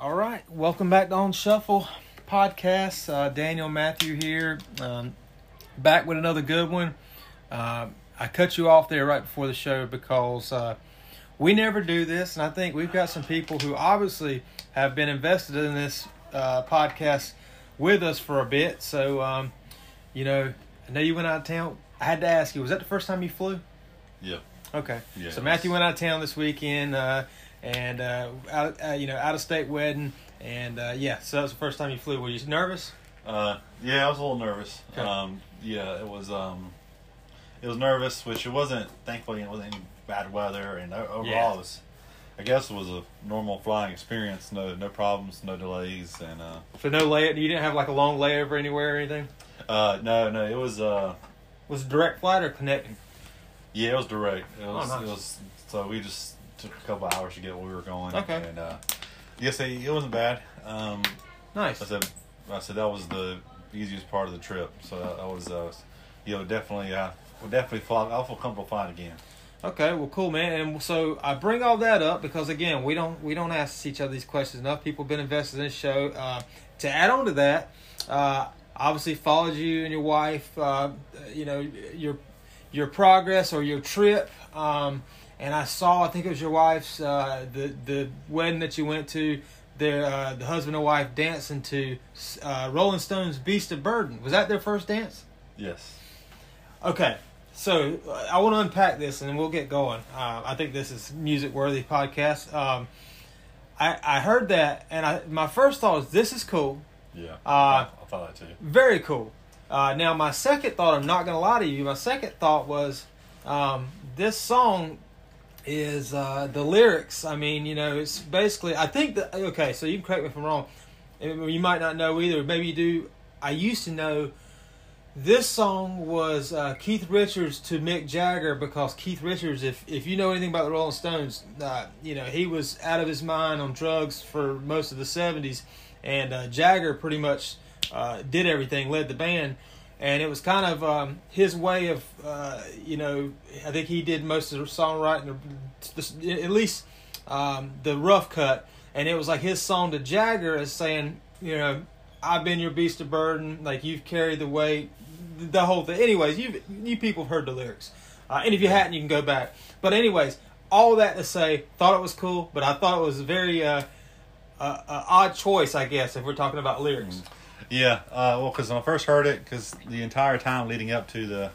All right, welcome back to On Shuffle podcast. Uh, Daniel Matthew here, um, back with another good one. Uh, I cut you off there right before the show because uh, we never do this, and I think we've got some people who obviously have been invested in this uh, podcast with us for a bit. So, um, you know, I know you went out of town. I had to ask you, was that the first time you flew? Yeah. Okay. Yeah, so Matthew went out of town this weekend, uh, and uh, out, uh, you know, out of state wedding, and uh, yeah. So that was the first time you flew. Were you nervous? Uh, yeah, I was a little nervous. Okay. Um, yeah, it was. Um, it was nervous, which it wasn't. Thankfully, it wasn't any bad weather, and overall, Yeah. it was. I guess it was a normal flying experience. No, no problems, no delays, and uh, So no lay. You didn't have like a long layover anywhere or anything. uh, no, no, it was. Uh, Was it direct flight or connecting? yeah, it was direct. It Oh, nice. It was. So we just took a couple hours to get where we were going. Okay. And uh, yes, it, it wasn't bad. Um, Nice. I said, I said that was the easiest part of the trip. So that, that was, uh, you know, definitely, uh, would definitely fly. I'll feel comfortable flying again. Okay, well, cool, man. And so I bring all that up because again, we don't we don't ask each other these questions enough. People have been invested in this show. Uh, to add on to that, uh, obviously followed you and your wife. Uh, you know your your progress or your trip. Um, and I saw, I think it was your wife's uh, the the wedding that you went to. Their uh, the husband and wife dancing to uh, Rolling Stones' "Beast of Burden." Was that their first dance? Yes. Okay, so uh, I want to unpack this and then we'll get going. Uh, I think this is music worthy podcast. Um, I I heard that and I my first thought was this is cool, Yeah. Uh, I, I thought that too. very cool. Uh, now my second thought, I'm not gonna lie to you. My second thought was um, this song is uh, the lyrics. I mean, you know, it's basically. I think that okay. So you can correct me if I'm wrong. You might not know either. Maybe you do. I used to know this song was uh, Keith Richards to Mick Jagger because Keith Richards, if if you know anything about the Rolling Stones, uh, you know he was out of his mind on drugs for most of the '70s, and uh, Jagger pretty much uh, did everything, led the band, and it was kind of um, his way of uh, you know I think he did most of the songwriting, at least um, the rough cut, and it was like his song to Jagger is saying you know I've been your beast of burden, like you've carried the weight, the whole thing. Anyways, you you people have heard the lyrics, uh, and if you hadn't, you can go back. But anyways, all that to say, thought it was cool, but I thought it was a very uh, uh, uh, odd choice, I guess, if we're talking about lyrics. Yeah. Uh, well, because when I first heard it, because the entire time leading up to the,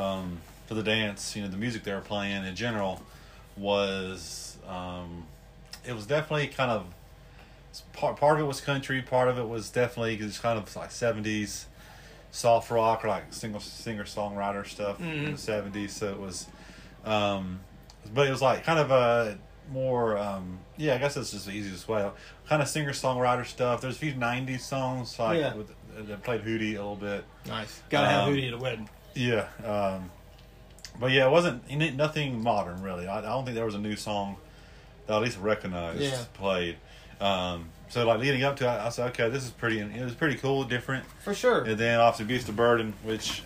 um, to the dance, you know, the music they were playing in general was, um, it was definitely kind of part part of it was country, part of it was definitely just kind of like seventies soft rock or like single singer songwriter stuff in the seventies. So it was, um, but it was like kind of a more um, yeah. I guess that's just the easiest way. Kind of singer songwriter stuff. There's a few '90s songs like Yeah. with that played Hootie a little bit. Nice, gotta have Um, Hootie at a wedding. Yeah. Um, but yeah, it wasn't nothing modern really. I, I don't think there was a new song that I at least recognized Yeah. played. Um, so like leading up to it, I said, okay, this is pretty. It was pretty cool, different. For sure. And then obviously Beast of Burden, which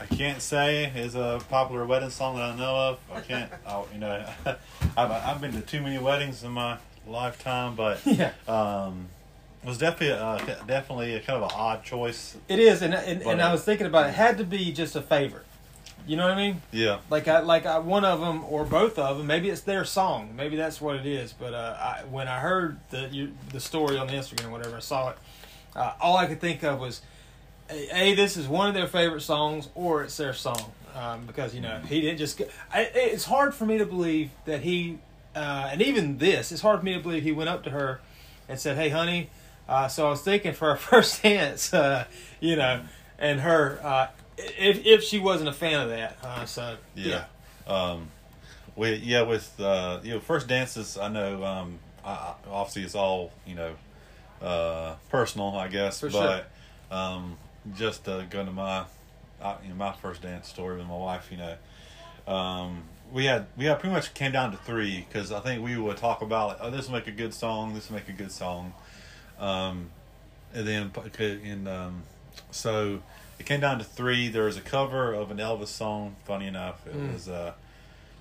I can't say is a popular wedding song that I know of. I can't, I, you know, I've, I've been to too many weddings in my lifetime, but Yeah. um, it was definitely a, definitely a kind of an odd choice. It is, and and, and uh, I was thinking about it. it. Had to be just a favorite. You know what I mean? Yeah, Like I like I, one of them or both of them. Maybe it's their song. Maybe that's what it is. But uh, I, when I heard the you, the story on the Instagram, or whatever, I saw it. Uh, all I could think of was, a, this is one of their favorite songs, or it's their song. Um, because you know he didn't just. I, it's hard for me to believe that he, uh, and even this, it's hard for me to believe he went up to her and said, "Hey, honey." Uh, so I was thinking for our first dance, uh, you know, and her, uh, if if she wasn't a fan of that, uh, so yeah. Um, we yeah with uh, you know first dances. I know um, I, obviously it's all you know uh, personal, I guess, For but um, just uh, going to my you know my first dance story with my wife, you know. Um, we had we had pretty much came down to three because I think we would talk about like, oh this will make a good song this will make a good song, um, and then and um, so it came down to three. There was a cover of an Elvis song. Funny enough, it Mm. was uh,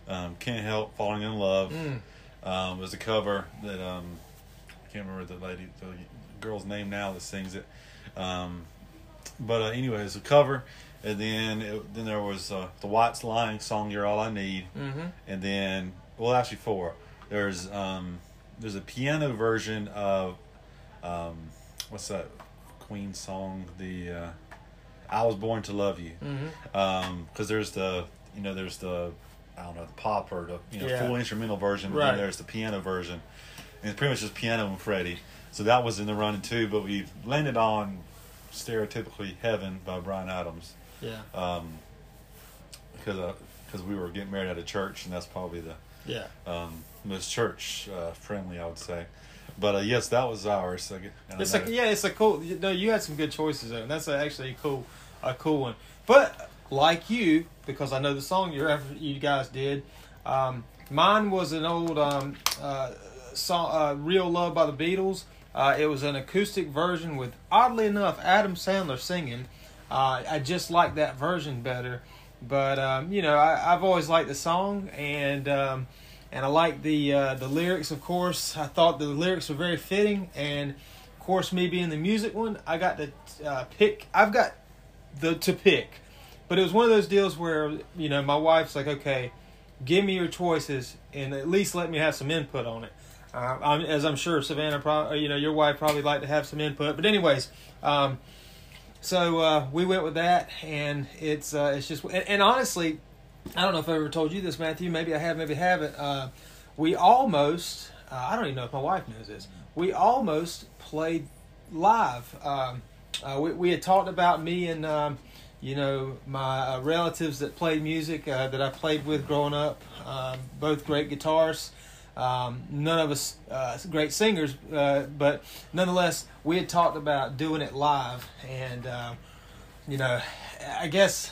um, "Can't Help Falling in Love." Mm. Um, it was a cover that um, I can't remember the lady, the girl's name now that sings it. Um, but uh, anyway, it's a cover, and then it, then there was uh, the White Lion's song, "You're All I Need," Mm-hmm. and then well, actually four. There's um, there's a piano version of um, what's that Queen song? The uh, "I Was Born to Love You." Mm-hmm. because there's the you know there's the I don't know the pop or the you know Yeah. full instrumental version, Right. then there's the piano version, and it's pretty much just piano and Freddie. So that was in the running too, but we landed on stereotypically "Heaven" by Bryan Adams Yeah. um, because because we were getting married at a church, and that's probably the Yeah. um, most church uh, friendly, I would say. But uh, yes, that was ours. I get- and I It's like yeah, it's a cool. you- No, you had some good choices there, and that's actually a cool, a cool one. But like you, because I know the song you you guys did, um, mine was an old um, uh, song, uh, "Real Love" by the Beatles. Uh, it was an acoustic version with, oddly enough, Adam Sandler singing. Uh, I just like that version better. But um, you know, I, I've always liked the song, and um, and I like the uh, the lyrics. Of course, I thought the lyrics were very fitting, and of course, me being the music one, I got to uh, pick. I've got the to pick, but it was one of those deals where you know my wife's like, okay, give me your choices, and at least let me have some input on it. Uh, I'm, as I'm sure Savannah, probably, you know, your wife probably like to have some input. But anyways, um, so uh, we went with that, and it's uh, it's just and, and honestly, I don't know if I ever told you this, Matthew. Maybe I have, maybe I haven't. Uh, we almost, uh, I don't even know if my wife knows this. We almost played live. Um, uh, we we had talked about me and um, you know my uh, relatives that played music uh, that I played with growing up. Um, both great guitarists. Um, none of us uh, great singers, uh, but nonetheless, we had talked about doing it live, and uh, you know, I guess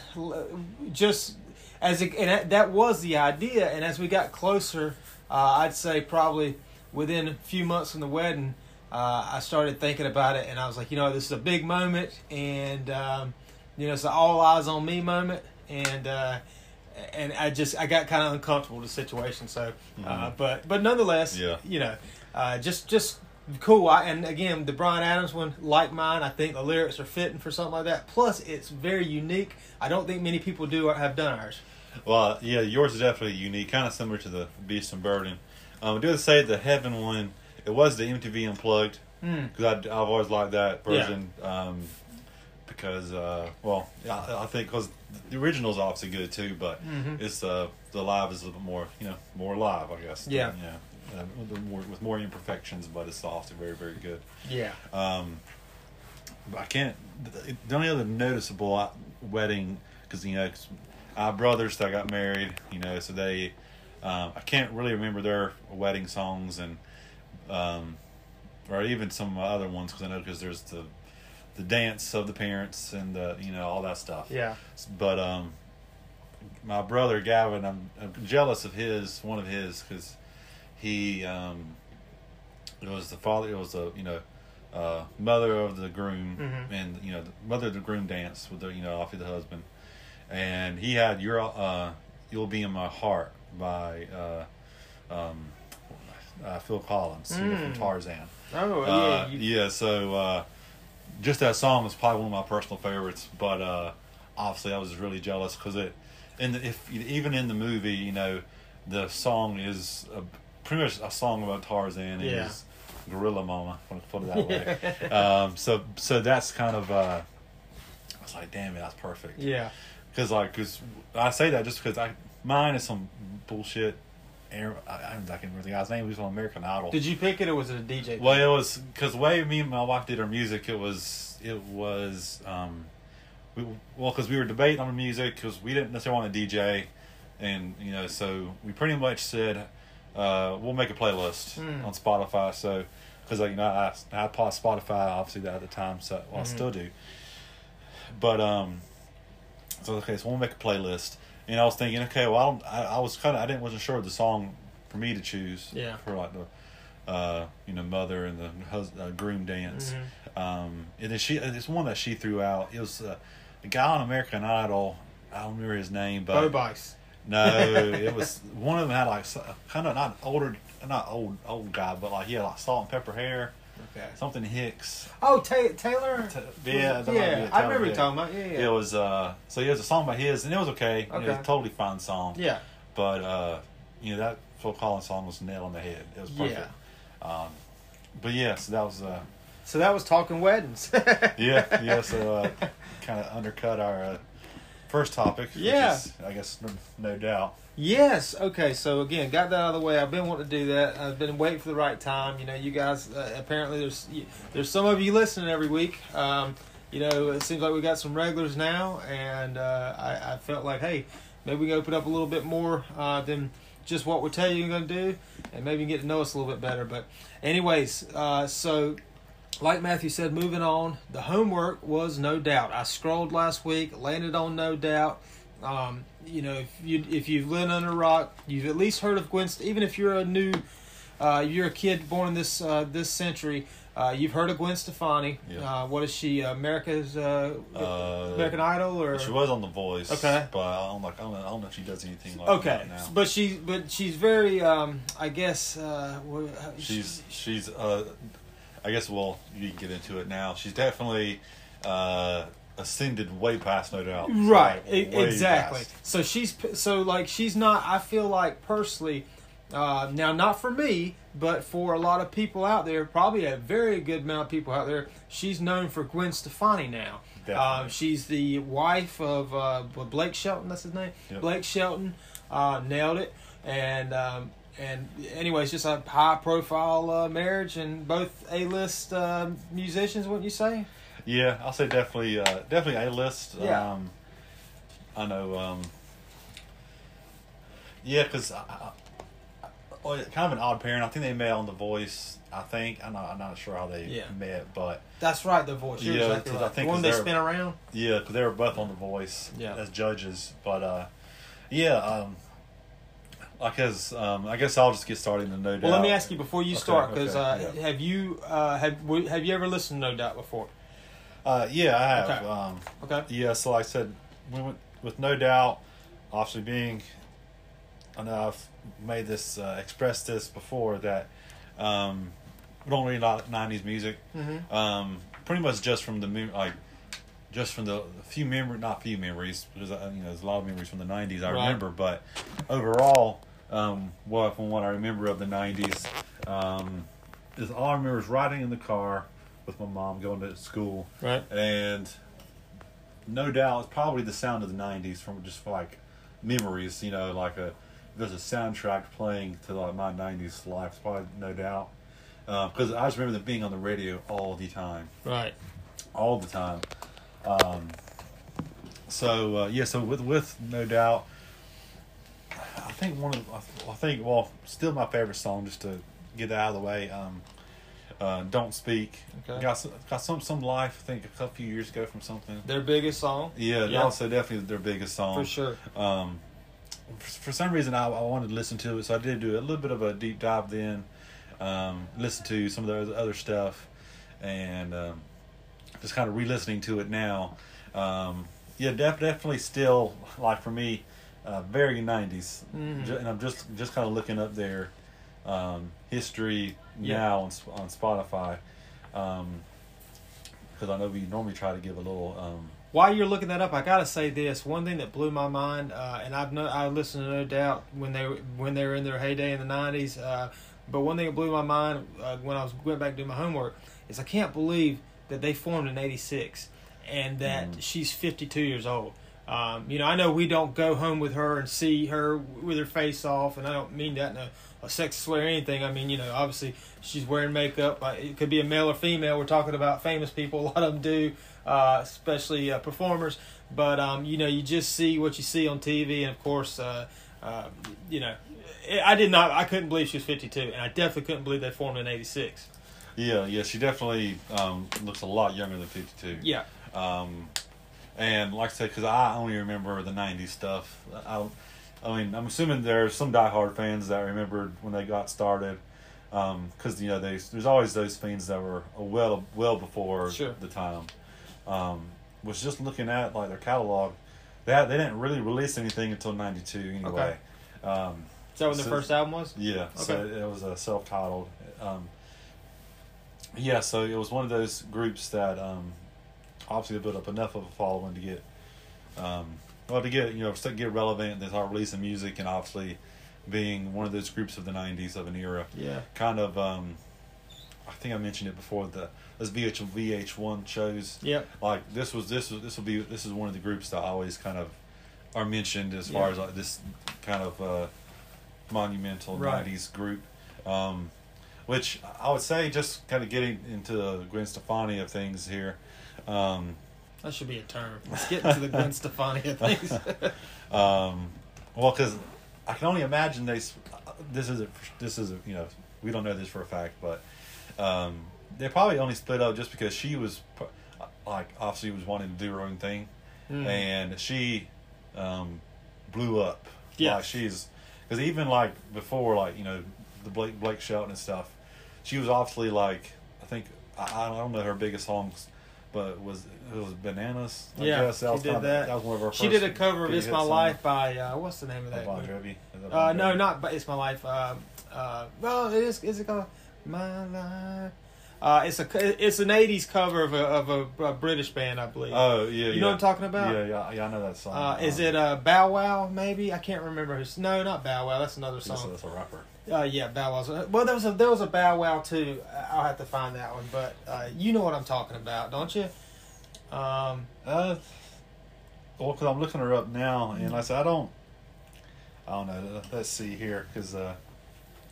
just as it, and that- was the idea. And as we got closer, uh, I'd say probably within a few months from the wedding, uh, I started thinking about it, and I was like, you know, this is a big moment, and um, you know, it's an all eyes on me moment, and uh, and I just I got kind of uncomfortable with the situation. So, uh, Mhm. but but nonetheless, Yeah. you know, uh, just just cool. I, and again, the Bryan Adams one, like mine, I think the lyrics are fitting for something like that. Plus, it's very unique. I don't think many people do or have done ours. Well, yeah, yours is definitely unique, kind of similar to the Beast and Burden. Um, I do have to say the Heaven one, it was the MTV Unplugged Mm. because I've always liked that version. Um, because, uh, well, I, I think because the original is obviously good too, but Mhm. it's uh, the live is a little bit more, you know, more live, I guess. Yeah. yeah, uh, with, more, with more imperfections, but it's also very, very good. Yeah. Um, but I can't. The the only other noticeable wedding, because you know, 'cause our brothers that got married, you know, so they, um, I can't really remember their wedding songs and, um, or even some of my other ones because I know because there's the, the dance of the parents and the you know all that stuff. Yeah. But um, my brother Gavin, I'm, I'm jealous of his one of his because he um, it was the father. It was the you know uh, mother of the groom Mhm. and you know the mother of the groom dance with the you know off of the husband, and he had your uh, you'll be in my heart by uh, um, uh, Phil Collins you know, from Mm. Tarzan. Oh Uh, yeah. You, yeah, so uh, just that song was probably one of my personal favorites. But uh, obviously, I was really jealous because it, and if even in the movie, you know, the song is a, pretty much a song about Tarzan and Yeah. his gorilla mama. if I want to put it that way. um, so so that's kind of. Uh, I was like, damn it, that's perfect. Yeah. Because like, cause I say that just because I mine is some bullshit. Aaron, I, I don't remember the guy's name. He was on American Idol. Did you pick it or was it a DJ? Well, it was because the way me and my wife did our music, it was it was um, we, well because we were debating on the music because we didn't necessarily want a DJ, and you know so we pretty much said uh, we'll make a playlist Hmm. on Spotify. So because like you know I I bought Spotify obviously that at the time, so well, I Mhm. still do. But um, so okay, so we'll make a playlist, and I was thinking, okay, well I don't, I, I was kind of I didn't wasn't sure of the song for me to choose Yeah. for like the uh, you know, mother and the hus- uh, groom dance. Mhm. Um, and then she, it's one that she threw out. It was uh, a guy on American Idol. I don't remember his name, but Bo Bice. no, it was one of them had like kind of not older, not old old guy, but like he had like salt and pepper hair. Okay. Something Hicks. Oh, Ta- Taylor. Ta- yeah, yeah. it, I remember you talking about. Yeah, yeah. It was uh so he has a song by his and it was okay. You know, Okay. It was a totally fine song. yeah. But uh you know that Phil Collins song was nail on the head. It was perfect. Yeah. Um but yeah, so that was uh So that was talking weddings. yeah, yeah, so uh kinda undercut our uh, first topic. which Yeah. is, I guess no doubt. Yes. Okay. So again, got that out of the way. I've been wanting to do that. I've been waiting for the right time. You know, you guys. Uh, apparently, there's there's some of you listening every week. Um, you know, it seems like we got some regulars now, and uh, I, I felt like, hey, maybe we can open up a little bit more uh, than just what we tell you you're going to do, and maybe get to know us a little bit better. But, anyways, uh, so like Matthew said, moving on, the homework was no doubt. I scrolled last week, landed on no doubt. Um, you know, if you if you've lived under a rock, you've at least heard of Gwen. Even if you're a new, uh, you're a kid born in this uh, this century, uh, you've heard of Gwen Stefani. Yeah. Uh, what is she? America's uh, Uh, American Idol or She was on The Voice. Okay. But I don't like I don't know, I don't know if she does anything like okay, that now. but she but she's very um, I guess uh, She's she's uh, I guess well you can get into it now. She's definitely uh ascended way past no doubt. right Like, exactly past. so she's so like she's not i feel like personally uh, now not for me but for a lot of people out there probably a very good amount of people out there she's known for gwen stefani now um, she's the wife of uh, blake shelton that's his name Yep. blake shelton uh, nailed it and um, and anyways just a high profile uh, marriage and both a-list uh, musicians wouldn't you say Yeah, I'll say definitely uh definitely A list. Yeah. Um I know um Yeah, I, I, oh, kind of an odd pairing. I think they met on The Voice. I think I'm not, I'm not sure how they Yeah. met, but that's right the voice you're Yeah, exactly 'cause I think the one they spin around Yeah, because they were both on The Voice Yeah. as judges. But uh, yeah, um, like as um, I guess I'll just get started in the no doubt. Well, let me ask you before you Okay, start, because okay, uh, yeah. have you uh, have have you ever listened to No Doubt before? Uh, yeah, I have. Okay. Um, Okay. yeah, so like I said, we went with no doubt. Obviously, being I know I've made this uh, expressed this before that um, we don't really like '90s music. Mm-hmm. Um, pretty much just from the mem- like just from the few memories, not few memories, because uh, you know there's a lot of memories from the '90s I Right. remember, but overall, um, what from what I remember of the '90s, um, is all I remember is riding in the car with my mom going to school, Right. and no doubt it's probably the sound of the '90s from just like memories, you know, like a there's a soundtrack playing to like my '90s life, it's probably no doubt. Because I just remember them being on the radio all the time Right. all the time. Um, so uh, yeah, so with with no doubt, I think one of I think well, still my favorite song just to get that out of the way. Um, uh, Don't speak. Okay. Got some, got some some life. I think a couple few years ago from something. Their biggest song. Yeah, Yeah. also definitely their biggest song For sure. um, for, for some reason I, I wanted to listen to it, so I did do a little bit of a deep dive then, um, listen to some of the other- stuff, and um, just kind of re-listening to it now. Um, yeah, def- definitely still like for me, uh, very nineties, Mhm. and I'm just just kind of looking up there. um, history Yeah. now on on Spotify. because I know we normally try to give a little um, While you're looking that up, I gotta say this. One thing that blew my mind, uh, and I've no, I listened to No Doubt when they were when they were in their heyday in the '90s. Uh, but one thing that blew my mind uh, when I was went back to do my homework is I can't believe that they formed in '86 and that Mm. she's 52 years old. Um, you know, I know we don't go home with her and see her with her face off, and I don't mean that in a, a sexist way or anything. I mean, you know, obviously she's wearing makeup. It could be a male or female. We're talking about famous people. A lot of them do, uh, especially uh, performers. But um, you know, you just see what you see on TV, and of course, uh, uh, you know, I did not. I couldn't believe she was 52, and I definitely couldn't believe they formed in '86. Yeah, yeah, she definitely um, looks a lot younger than 52. Yeah, Um, and like I said, because I only remember the '90s stuff. I, I mean, I'm assuming there's some diehard fans that remembered when they got started. Because you know, they, there's always those fans that were well, well before Sure. the time. Um, was just looking at like their catalog. They had, they didn't really release anything until '92 anyway. Um, Is that when the So- first album was? Yeah, so it was a self-titled. Um, yeah, so it was one of those groups that um, obviously to build up enough of a following to get, um, well, to get you know to get relevant. They start releasing music, and obviously being one of those groups of the '90s of an era, Yeah. kind of. Um, I think I mentioned it before. The those VH VH1 shows. Yeah. Like this was this was this will be this is one of the groups that always kind of are mentioned as far as like this kind of uh, monumental Right. '90s group. Um, which I would say, just kind of getting into Gwen Stefani of things here. Um, That should be a term. Let's get into the Gwen Stefani things. um, well, because I can only imagine they. This is a, this is a, you know we don't know this for a fact, but um, they probably only split up just because she was like obviously was wanting to do her own thing, Mm. and she um, blew up. Yeah. like she's because even like before, like you know the Blake Blake Shelton and stuff, she was obviously like I think I, I don't know her biggest songs. But it was it was bananas? I Yeah, guess. she was did that. That was one of her. she did a cover of "It's My songs. Life" by uh, what's the name of that? Bon? Jovi? Uh, no, not but it's my life. Um, uh, well, it is. Is it called my life? Uh, it's a it's an '80s cover of a of a, a British band, I believe. Oh yeah, you yeah. know what I'm talking about? Yeah, yeah, yeah. I know that song. Uh, is Um, it uh, Bow Wow? Maybe I can't remember. Who's, no, not Bow Wow. That's another song. that's a rapper. Uh, yeah, Bow Wow's. Well, there was a there was a Bow Wow too. I'll have to find that one, but uh, you know what I'm talking about, don't you? Um, Uh, well, because I'm looking her up now, and I said I don't. I don't know. Let's see here, because uh,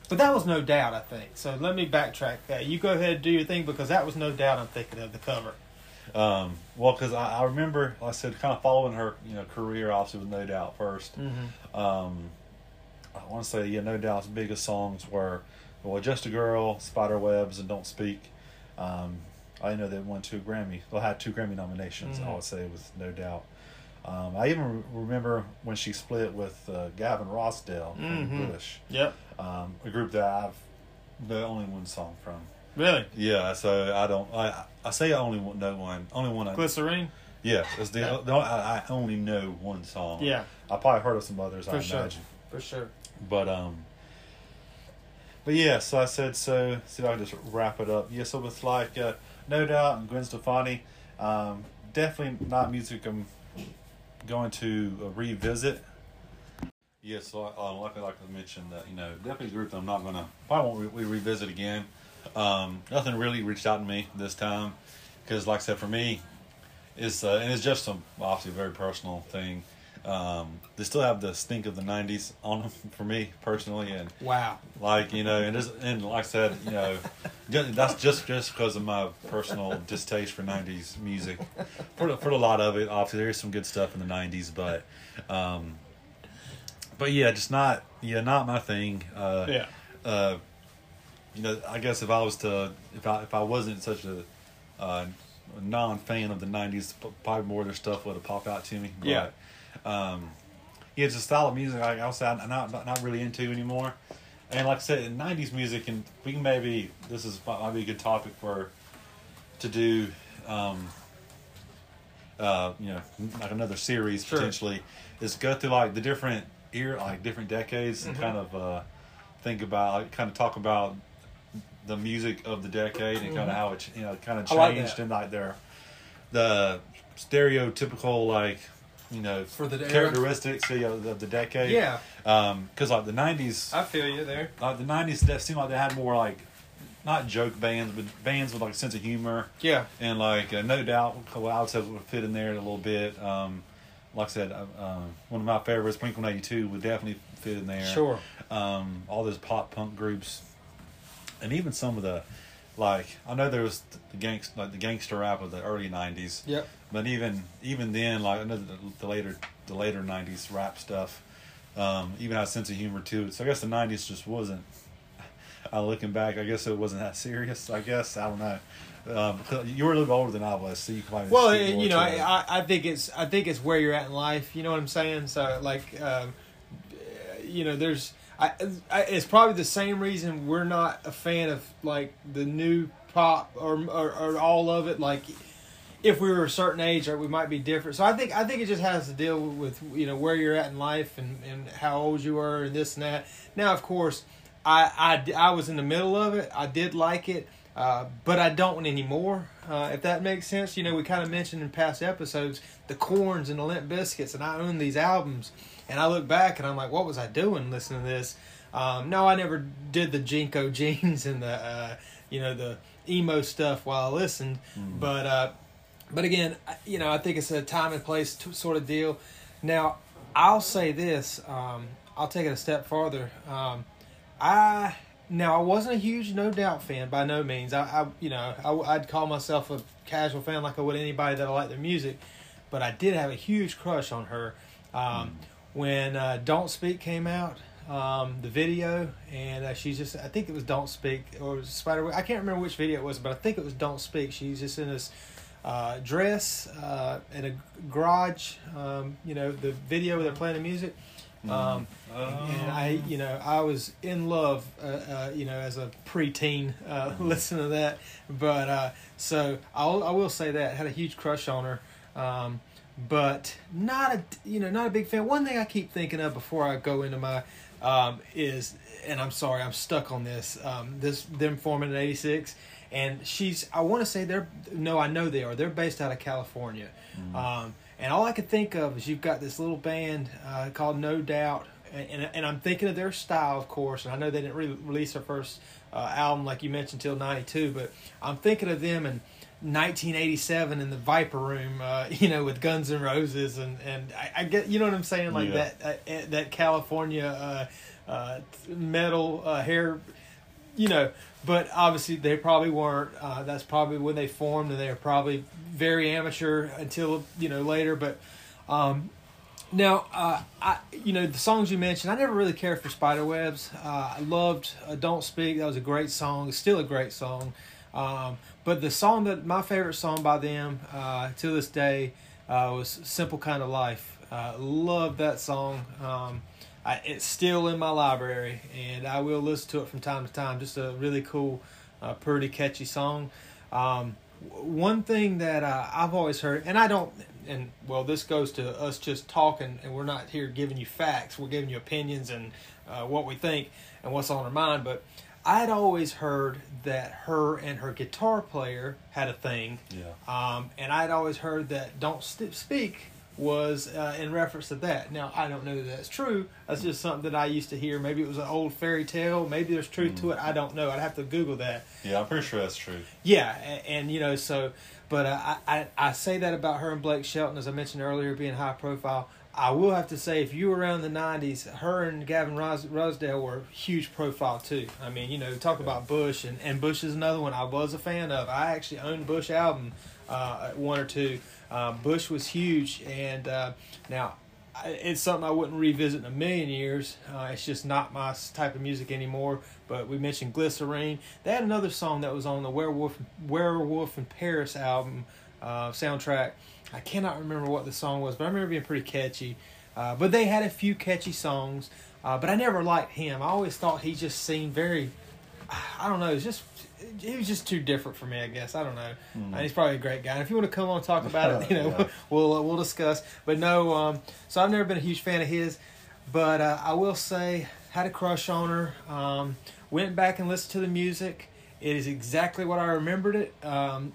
but that was no doubt, I think. So let me backtrack that. You go ahead and do your thing because that was no doubt. I'm thinking of the cover. um, well, because I, I remember, like I said, kind of following her, you know, career obviously with No Doubt 1st Mm-hmm. Um, I want to say, yeah, No Doubt's biggest songs were, well, Just a Girl, Spiderwebs, and Don't Speak. Um, I know they won two Grammy. They had two Grammy nominations. Mhm. I would say with No Doubt. Um, I even re- remember when she split with uh, Gavin Rossdale from Mhm. Bush, Yep. um, a group that I've the only one song from. Really? Yeah, so I don't. I I say I only one- know one. Only one. I, Glycerine? yeah, it's the, Yeah. the I, I only know one song. Yeah, I probably heard of some others. I For sure. imagine. for sure. But um, but yeah. So I said so. See if I can just wrap it up. Yeah. So with like uh, No Doubt and Gwen Stefani, um, definitely not music I'm going to uh, revisit. Yeah. So uh, like like I mentioned, that you know, definitely a group that I'm not gonna probably won't re- revisit again. Um, nothing really reached out to me this time because, like I said, for me, it's uh, and it's just some obviously a very personal thing. Um, they still have the stink of the '90s on them for me personally, and Wow. like you know, and just, and like I said, you know, that's just just because of my personal distaste for '90s music. For for a lot of it, obviously there's some good stuff in the '90s, but um, but yeah, just not yeah, not my thing. Uh, Yeah. uh, you know, I guess if I was to, if I if I wasn't such a, uh, non fan of the '90s, p- probably more of their stuff would have popped out to me. But, Yeah. Um, yeah, it's a style of music like I was I'm not not really into anymore. And like I said, in '90s music, and we can maybe this is might be a good topic for to do. Um, uh, you know, like another series Sure. potentially is go through like the different era, like different decades, and Mhm. kind of uh, think about, like, kind of talk about the music of the decade and kind of how it, you know, kind of I like changed and like their the stereotypical like you know For the era? characteristics you know, of the decade. Yeah. because like the '90s, I feel you there. like the '90s, that seemed like they had more like not joke bands, but bands with like a sense of humor Yeah. and like uh, no doubt well, I would say would fit in there a little bit. Um, like I said, uh, um, one of my favorites, Blink One Eighty Two, would definitely fit in there. Sure. Um, all those pop punk groups, and even some of the like I know there was the gangst like the gangster rap of the early '90s, Yep. but even even then, like I know the, the later the later '90s rap stuff, um, even had a sense of humor to it. So I guess the '90s just wasn't. Uh, looking back, I guess it wasn't that serious. I guess I don't know. Um, you were a little older than I was, so you can probably Well, you know. I, I think it's I think it's where you're at in life. You know what I'm saying? So like, um, you know, there's I, I it's probably the same reason we're not a fan of like the new pop or or, or all of it. Like, if we were a certain age, or we might be different. So I think I think it just has to deal with you know where you're at in life and, and how old you were and this and that. Now, of course, I I, I was in the middle of it. I did like it, uh, but I don't anymore. Uh, if that makes sense, you know, we kind of mentioned in past episodes the Korns and the Limp Bizkits, and I own these albums, and I look back and I'm like, what was I doing listening to this? Um, no, I never did the JNCO jeans and the uh, you know the emo stuff while I listened, Mm. but uh, but again, I- you know, I think it's a time and place to, sort of deal. Now, I'll say this. Um, I'll take it a step farther. Um, I now I wasn't a huge No Doubt fan by no means. I, I you know I, I'd call myself a casual fan like I would anybody that I like their music, but I did have a huge crush on her um, when uh, Don't Speak came out. Um, the video and uh, she's just I think it was Don't Speak or Spider I can't remember which video it was but I think it was Don't Speak she's just in this uh, dress uh, in a garage um, you know the video where they're playing the music um, and I, you know, I was in love, uh, uh, you know, as a preteen, uh, listening to that. But uh, so I'll, I will say that had a huge crush on her, um, but not a, you know, not a big fan. One thing I keep thinking of before I go into my um, is, and I'm sorry, I'm stuck on this. Um, this them forming in '86, and she's. I want to say they're. No, I know they are. They're based out of California. Um, and all I could think of is you've got this little band uh, called No Doubt, and, and and I'm thinking of their style, of course. And I know they didn't re- release their first uh, album, like you mentioned, till '92, but I'm thinking of them in 1987 in the Viper Room, uh, you know, with Guns N' Roses, and and I, I get, you know what I'm saying, like Yeah. that uh, uh, that California uh, uh, metal uh, hair you know, but obviously they probably weren't. Uh, that's probably when they formed, and they were probably very amateur until you know later. But um, now, uh, I you know the songs you mentioned, I never really cared for Spiderwebs. Uh, I loved uh, "Don't Speak." That was a great song. It's still a great song. Um, but the song that my favorite song by them uh, to this day uh, was "Simple Kind of Life." Uh, love that song. Um, I, it's still in my library, and I will listen to it from time to time. Just a really cool, uh, pretty catchy song. Um, one thing that uh, I've always heard, and I don't, and well, this goes to us just talking, and we're not here giving you facts. We're giving you opinions and uh, what we think and what's on our mind. But I had always heard that her and her guitar player had a thing. Yeah. Um, and I'd always heard that "Don't St- Speak" was uh, in reference to that. Now I don't know that that's true. That's just something that I used to hear. Maybe it was an old fairy tale. Maybe there's truth to it. I don't know. I'd have to Google that. Yeah, I'm pretty sure that's true. Yeah, and, and you know, so, but uh, I, I I say that about her and Blake Shelton, as I mentioned earlier, being high profile. I will have to say, if you were around the '90s, her and Gavin Ros- Rossdale were huge profile too. I mean, you know, talk about Bush, and and Bush is another one I was a fan of. I actually owned Bush album, uh, one or two. Uh, Bush was huge, and uh, now it's something I wouldn't revisit in a million years. Uh, it's just not my type of music anymore. But we mentioned Glycerine. They had another song that was on the Werewolf Werewolf in Paris album uh, soundtrack. I cannot remember what the song was, but I remember it being pretty catchy. Uh, but they had a few catchy songs. Uh, but I never liked him. I always thought he just seemed very. I don't know. It's just he was just too different for me. I guess I don't know. Uh, he's probably a great guy. And if you want to come on and talk about it, you know, Yeah. we'll uh, we'll discuss. But no, um, so I've never been a huge fan of his, but uh, I will say had a crush on her. Um, went back and listened to the music. It is exactly what I remembered it. Um,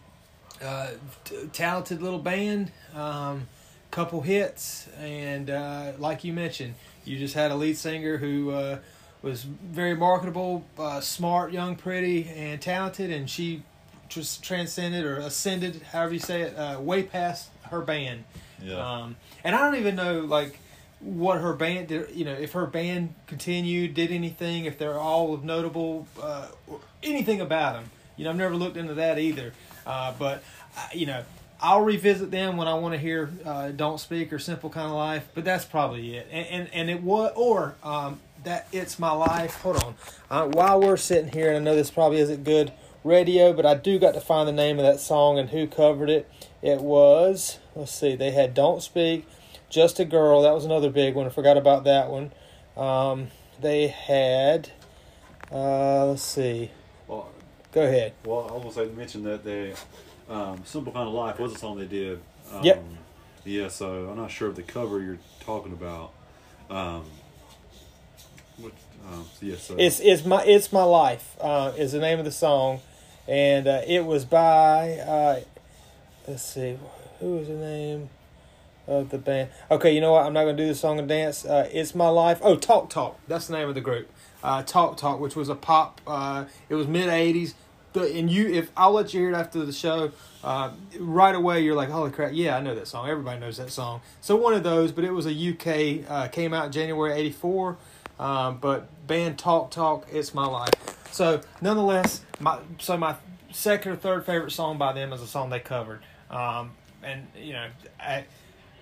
uh, t- talented little band, um, couple hits, and uh, like you mentioned, you just had a lead singer who uh, was very marketable, uh, smart, young, pretty, and talented, and she just transcended or ascended, however you say it, uh, way past her band. Yeah. Um, and I don't even know like what her band did. You know, if her band continued, did anything, if they're all of notable, uh, or anything about them. You know, I've never looked into that either. Uh, but uh, you know, I'll revisit them when I want to hear uh, "Don't Speak" or "Simple Kind of Life." But that's probably it. And and, and it was or um, that "It's My Life." Hold on. Uh, while we're sitting here, and I know this probably isn't good radio, but I do got to find the name of that song and who covered it. It was let's see, they had "Don't Speak," "Just a Girl." That was another big one. I forgot about that one. Um, they had, uh, let's see. Go ahead. well, I will say mention that they um, "Simple Kind of Life" was a song they did. Um, Yep. Yeah, so I'm not sure of the cover you're talking about. Um, what? Um, so yeah, so It's it's my it's my life uh, is the name of the song, and uh, it was by uh, let's see who was the name of the band. Okay, you know what? I'm not gonna do the song and dance. Uh, it's my life. Oh, Talk Talk. That's the name of the group. Uh, Talk Talk, which was a pop. Uh, it was mid '80s. The, and you, if I'll let you hear it after the show, uh, right away you're like, holy crap, yeah, I know that song. Everybody knows that song. So one of those, but it was a UK, uh, came out in January '84. Um, but band Talk Talk, it's my life. So nonetheless, my so my second or third favorite song by them is a song they covered. Um, and you know, I,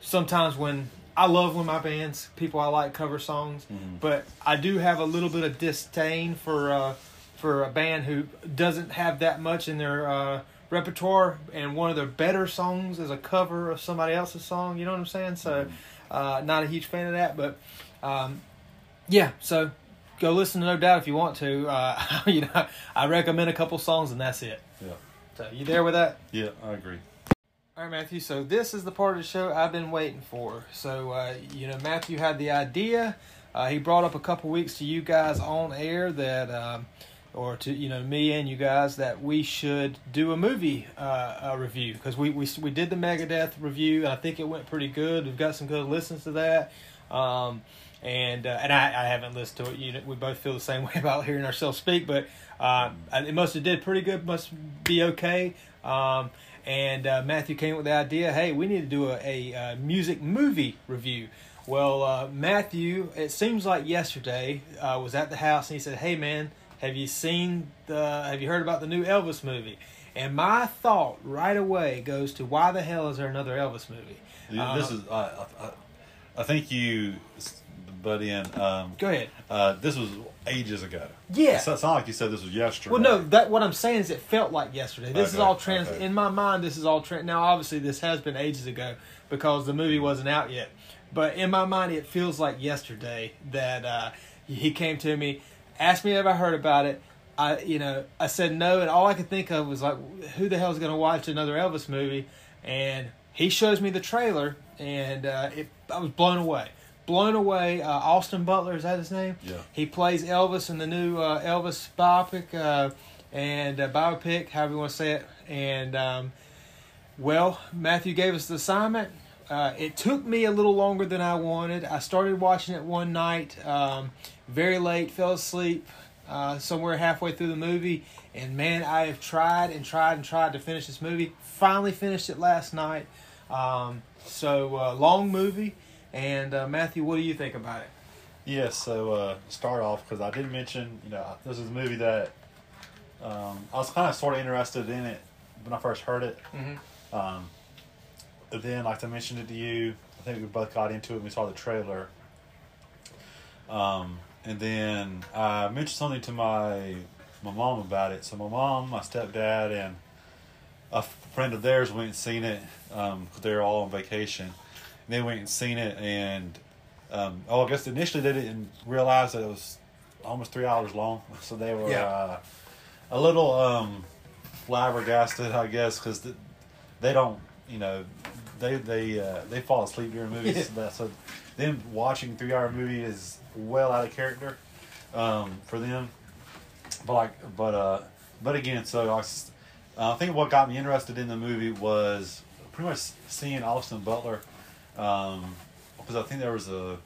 sometimes when I love when my bands people I like cover songs, but I do have a little bit of disdain for uh, for a band who doesn't have that much in their uh, repertoire, and one of their better songs is a cover of somebody else's song. You know what I'm saying? So, uh, not a huge fan of that, but um, yeah. So go listen to No Doubt if you want to. Uh, you know, I recommend a couple songs, and that's it. yeah, So you there with that? yeah, I agree. All right, Matthew. So this is the part of the show I've been waiting for. So uh, you know, Matthew had the idea. Uh, he brought up a couple weeks to you guys on air that, um, or to you know me and you guys that we should do a movie uh, uh, review because we, we we did the Megadeth review and I think it went pretty good. We've got some good listens to that. Um, and uh, and I, I haven't listened to it. You know, we both feel the same way about hearing ourselves speak, but uh, it must have did pretty good. Must be okay. Um, and uh, Matthew came with the idea, hey, we need to do a, a, uh music movie review. Well, uh, Matthew, it seems like yesterday was at the house and he said, hey man, have you seen the? Have you heard about the new Elvis movie? And my thought right away goes to why the hell is there another Elvis movie? Yeah, this Uh, is I, I, I think you, buddy, and um, Go ahead. uh, this was ages ago. Yeah. it's, it's not like you said this was yesterday. Well, no, that what I'm saying is it felt like yesterday. This is all trans. okay. In my mind, this is all trans. Now, obviously, this has been ages ago because the movie wasn't out yet. But in my mind, it feels like yesterday that uh, he came to me, asked me if I heard about it. I, you know, I said no, and all I could think of was like, who the hell is going to watch another Elvis movie? And he shows me the trailer, and uh, it, I was blown away. Blown away. Uh, Austin Butler is that his name? Yeah. He plays Elvis in the new uh, Elvis biopic uh, and uh, biopic, however you want to say it. And um, well, Matthew gave us the assignment. Uh, it took me a little longer than I wanted. I started watching it one night, um, very late, fell asleep uh, somewhere halfway through the movie, and man, I have tried and tried and tried to finish this movie. Finally finished it last night. Um, so uh, long movie. And uh, Matthew, what do you think about it? Yeah, so uh, start off because I did mention, you know, this is a movie that um, I was kind of sort of interested in it when I first heard it. Mhm. Um, but then, like I mentioned it to you, I think we both got into it when we saw the trailer. Um, and then I mentioned something to my my mom about it. So my mom, my stepdad, and a friend of theirs went and seen it because they were all on vacation. And they went and seen it, and um, oh, I guess initially they didn't realize that it was almost three hours long. So they were Yeah. uh, a little um, flabbergasted, I guess, because they don't, you know, they they uh, they fall asleep during movies. So, that, so them watching three hour movie is well out of character um, for them. But like, but uh, but again, so I, uh, I think what got me interested in the movie was pretty much seeing Austin Butler, um, because I think there was a,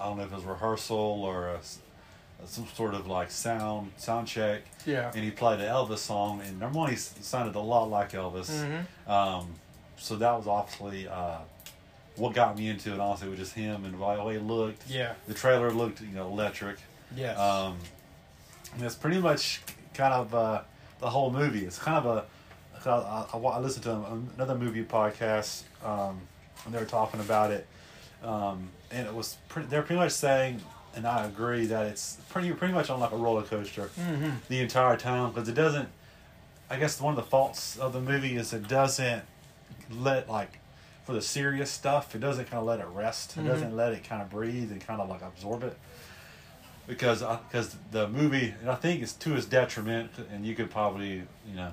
I don't know if it was rehearsal or a some sort of like sound sound check, Yeah. and he played an Elvis song, and number one, he sounded a lot like Elvis. Mhm. Um, so that was obviously uh, what got me into it. Honestly, was just him and the way he looked. Yeah. The trailer looked, you know, electric. Yes. Um, and it's pretty much kind of uh, the whole movie. It's kind of a. I, I, I listened to another movie podcast, um, and they were talking about it, um, and it was pretty, they're pretty much saying, and I agree that it's pretty pretty much on like a roller coaster Mhm. the entire time because it doesn't. I guess one of the faults of the movie is it doesn't let like for the serious stuff. It doesn't kind of let it rest. It Mhm. doesn't let it kind of breathe and kind of like absorb it because because the movie and I think it's to its detriment and you could probably you know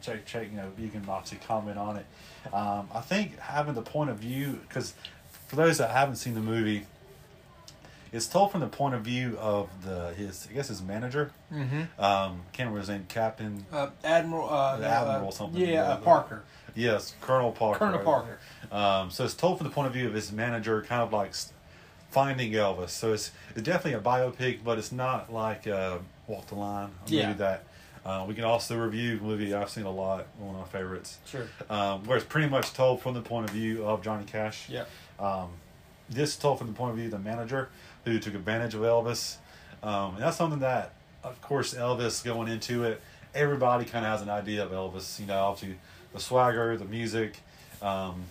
check, check. You know, you can obviously comment on it. Um, I think having the point of view, because for those that haven't seen the movie, it's told from the point of view of the his I guess his manager. Mm-hmm. Um, can't remember his name, Captain. Uh, Admiral. Uh, Admiral uh, something. Yeah, uh, Yeah. Parker. Yes, Colonel Parker. Colonel Parker. Um, so it's told from the point of view of his manager, kind of like finding Elvis. So it's, it's definitely a biopic, but it's not like uh, Walk the Line. A Yeah. movie that uh, we can also review. A movie I've seen a lot, one of my favorites. Sure. Um, where it's pretty much told from the point of view of Johnny Cash. Yeah. Um, this is told from the point of view of the manager who took advantage of Elvis. Um, and that's something that, of course, Elvis going into it, everybody kind of has an idea of Elvis. You know, obviously the swagger, the music, um,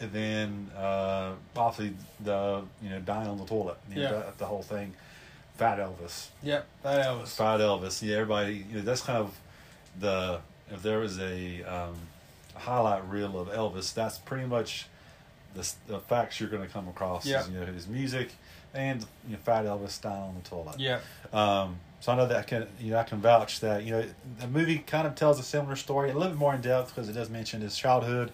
and then uh, obviously the you know dying on the toilet. You know, Yeah. that- the whole thing. Fat Elvis. Yep. Fat Elvis. Fat Elvis. Yeah, everybody. You know, that's kind of the if there was a um, highlight reel of Elvis, that's pretty much the, the facts you're going to come across. Yeah. Is, you know, his music and you know, Fat Elvis dying on the toilet. Yeah. Um, so I know that I can you know I can vouch that you know the movie kind of tells a similar story, a little bit more in depth because it does mention his childhood,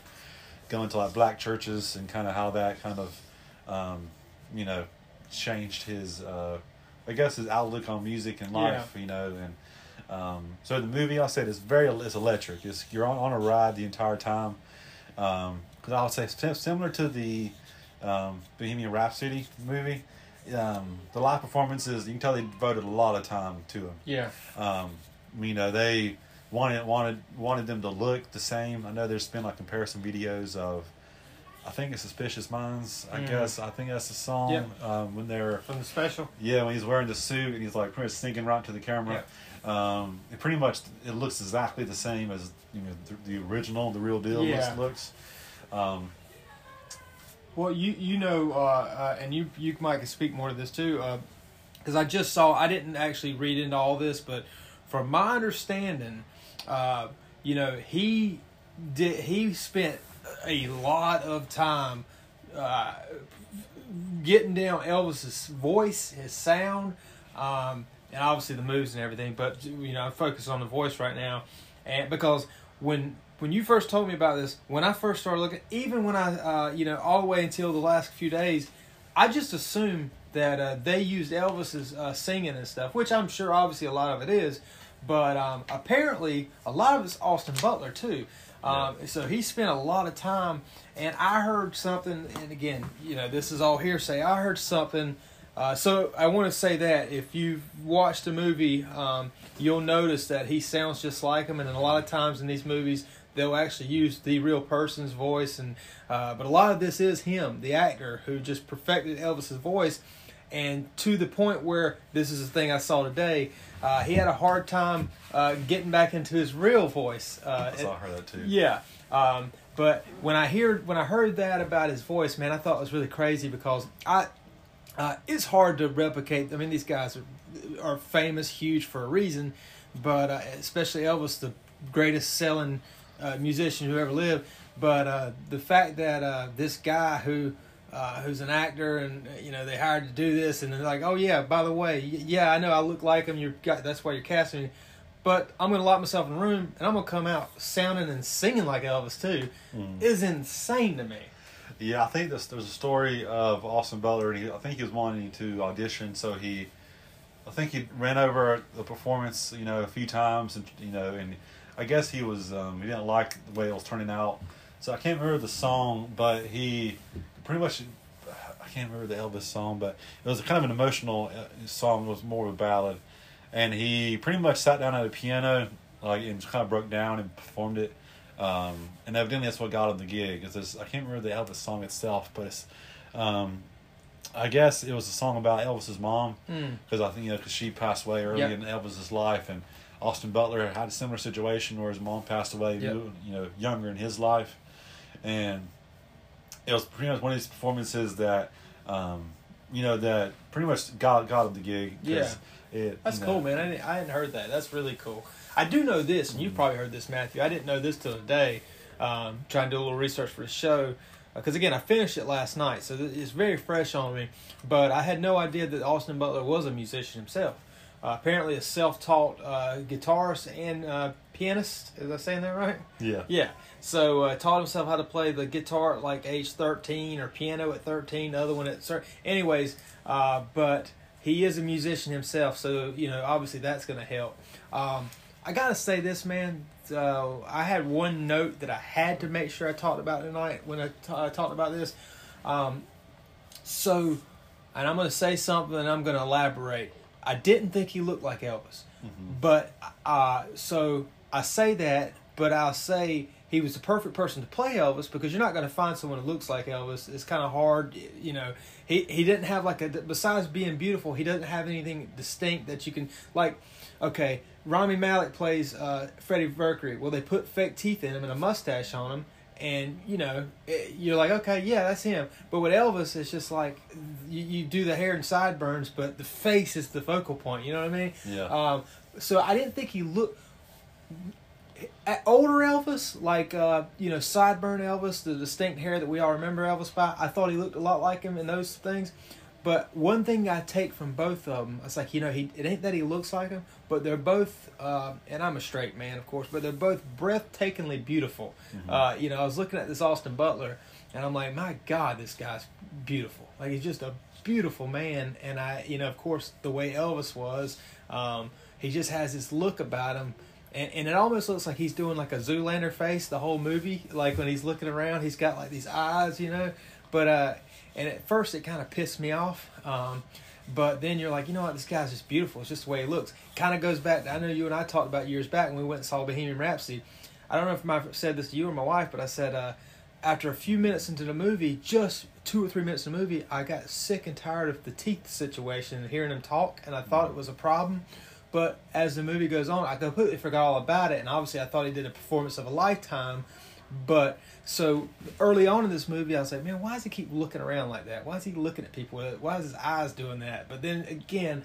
going to like black churches and kind of how that kind of um, you know changed his uh, I guess his outlook on music and life. You know and. Um, so the movie, I said, is very it's electric. It's you're on, on a ride the entire time. Because I would say similar to the um, Bohemian Rhapsody movie, um, the live performances you can tell they devoted a lot of time to them. Yeah. Um, you know they wanted wanted wanted them to look the same. I know there's been like comparison videos of. I think it's Suspicious Minds. I Mm. guess I think that's the song Yep. um, when they're From the special. yeah, when he's wearing the suit and he's like pretty much sneaking right to the camera. Um, it pretty much it looks exactly the same as you know the, the original, the real deal Yeah. looks. Um, Well, you you know, uh, uh, and you you might speak more to this too, because I just saw. I didn't actually read into all this, but from my understanding, uh, you know, he did he spent a lot of time uh, getting down Elvis's voice, his sound, um, and obviously the moves and everything. But you know, I focus on the voice right now, and because when when you first told me about this, when I first started looking, even when I, uh, you know, all the way until the last few days, I just assumed that uh, they used Elvis's uh, singing and stuff, which I'm sure obviously a lot of it is, but um, apparently a lot of it's Austin Butler too. Um, So he spent a lot of time, and I heard something, and again, you know, this is all hearsay. I heard something. Uh, so I want to say that if you've watched the movie, um, you'll notice that he sounds just like him, and a lot of times in these movies they'll actually use the real person's voice, and uh, but a lot of this is him, the actor, who just perfected Elvis's voice, and to the point where this is the thing I saw today. Uh, he had a hard time uh, getting back into his real voice. Uh, I saw I heard that too. yeah. Um, but when I hear when I heard that about his voice, man, I thought it was really crazy because I uh, it's hard to replicate. I mean, these guys are are famous, huge for a reason, but uh, especially Elvis, the greatest selling uh, musician who ever lived. But uh, the fact that uh, this guy who uh, who's an actor and uh, you know they hired to do this and they're like, oh yeah, by the way, yeah, I know I look like him. You're got that's why you're casting me. But I'm gonna lock myself in a room and I'm gonna come out sounding and singing like Elvis too. Is insane to me. Yeah, I think this, there's a story of Austin Butler, and he, I think he was wanting to audition, so he, I think he ran over the performance, you know, a few times, and you know, and I guess he was um, he didn't like the way it was turning out, so I can't remember the song, but he pretty much. I can't remember the Elvis song, but it was kind of an emotional uh, song. It was more of a ballad, and he pretty much sat down at a piano, like and kind of broke down and performed it. Um, and evidently that's what got him the gig. Is this, I can't remember the Elvis song itself, but it's, um, I guess it was a song about Elvis's mom Mm. because I think you know because she passed away early Yep. in Elvis's life, and Austin Butler had a similar situation where his mom passed away, Yep. you know, younger in his life, and it was pretty much one of these performances that, um, you know, that pretty much got got him the gig. Yeah. it, That's you know, cool, man. I, didn't, I hadn't heard that. That's really cool. I do know this, and you've probably heard this, Matthew. I didn't know this till today. Um, trying to do a little research for the show, because again, I finished it last night, so it's very fresh on me. But I had no idea that Austin Butler was a musician himself. Uh, apparently a self-taught uh, guitarist and uh, pianist. Is I saying that right? Yeah. Yeah. So uh, taught himself how to play the guitar at like age thirteen or piano at thirteen. The other one at thir- anyways. Uh, but he is a musician himself, so you know obviously that's going to help. Um, I gotta say this, man. Uh, I had one note that I had to make sure I talked about tonight when I talked about this. Um, so, and I'm going to say something and I'm going to elaborate. I didn't think he looked like Elvis, but uh, so I say that, but I'll say he was the perfect person to play Elvis because you're not going to find someone who looks like Elvis. It's kind of hard, you know. He he didn't have like a besides being beautiful, he doesn't have anything distinct that you can like. Okay, Rami Malek plays uh, Freddie Mercury. Well, they put fake teeth in him and a mustache on him, and you know it, you're like, okay, yeah, that's him. But with Elvis, it's just like you, you do the hair and sideburns, but the face is the focal point. You know what I mean? Yeah. Um, so I didn't think he looked at older Elvis, like uh, you know, sideburn Elvis, the distinct hair that we all remember Elvis by. I thought he looked a lot like him in those things. But one thing I take from both of them, it's like you know, he it ain't that he looks like him, but they're both, uh, and I'm a straight man, of course, but they're both breathtakingly beautiful. Uh, you know, I was looking at this Austin Butler, and I'm like, my God, this guy's beautiful. Like he's just a beautiful man, and I, you know, of course, the way Elvis was, um, he just has this look about him. And, and it almost looks like he's doing like a Zoolander face the whole movie. Like when he's looking around, he's got like these eyes, you know. But uh, and at first it kind of pissed me off. Um, but then you're like, you know what, this guy's just beautiful. It's just the way he looks. Kind of goes back. To, I know you and I talked about years back when we went and saw Bohemian Rhapsody. I don't know if I said this to you or my wife, but I said uh, after a few minutes into the movie, just two or three minutes in the movie, I got sick and tired of the teeth situation and hearing him talk, and I thought it was a problem. But as the movie goes on, I completely forgot all about it, and obviously I thought he did a performance of a lifetime. But so early on in this movie, I was like, man, why does he keep looking around like that? Why is he looking at people? Why is his eyes doing that? But then again,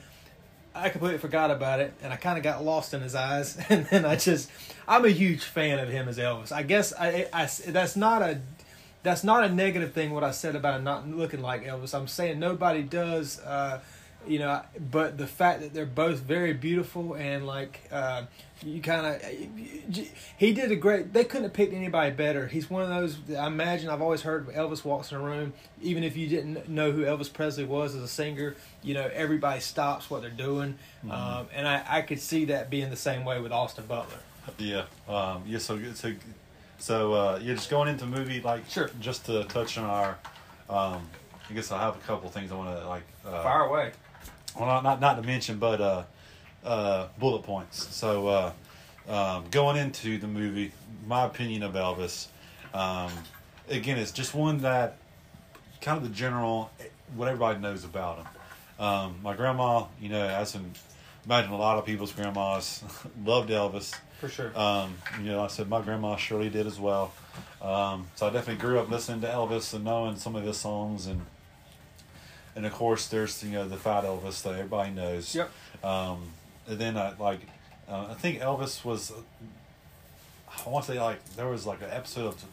I completely forgot about it, and I kind of got lost in his eyes, and then I just, I'm a huge fan of him as Elvis. I guess I, I, that's not a, that's not a negative thing. What I said about him not looking like Elvis, I'm saying nobody does. Uh, you know, but the fact that they're both very beautiful and like uh, you kind of, he did a great. They couldn't have picked anybody better. He's one of those. I imagine I've always heard Elvis walks in a room, even if you didn't know who Elvis Presley was as a singer. You know, everybody stops what they're doing, um, and I, I could see that being the same way with Austin Butler. Yeah. Um, yeah. So so so uh, yeah. Just going into movie, like Sure. Just to touch on our, um, I guess I have a couple things I want to like. Uh, Fire away. Well, not, not not to mention, but uh, uh, bullet points. So uh, um, going into the movie, my opinion of Elvis, um, again, it's just one that kind of the general, what everybody knows about him. Um, my grandma, you know, as in, imagine a lot of people's grandmas loved Elvis. For sure. Um, you know, I said my grandma surely did as well. Um, so I definitely grew up listening to Elvis and knowing some of his songs and and of course there's you know the Fat Elvis that everybody knows. Yep. Um, and then I like uh, I think Elvis was I want to say like there was like an episode of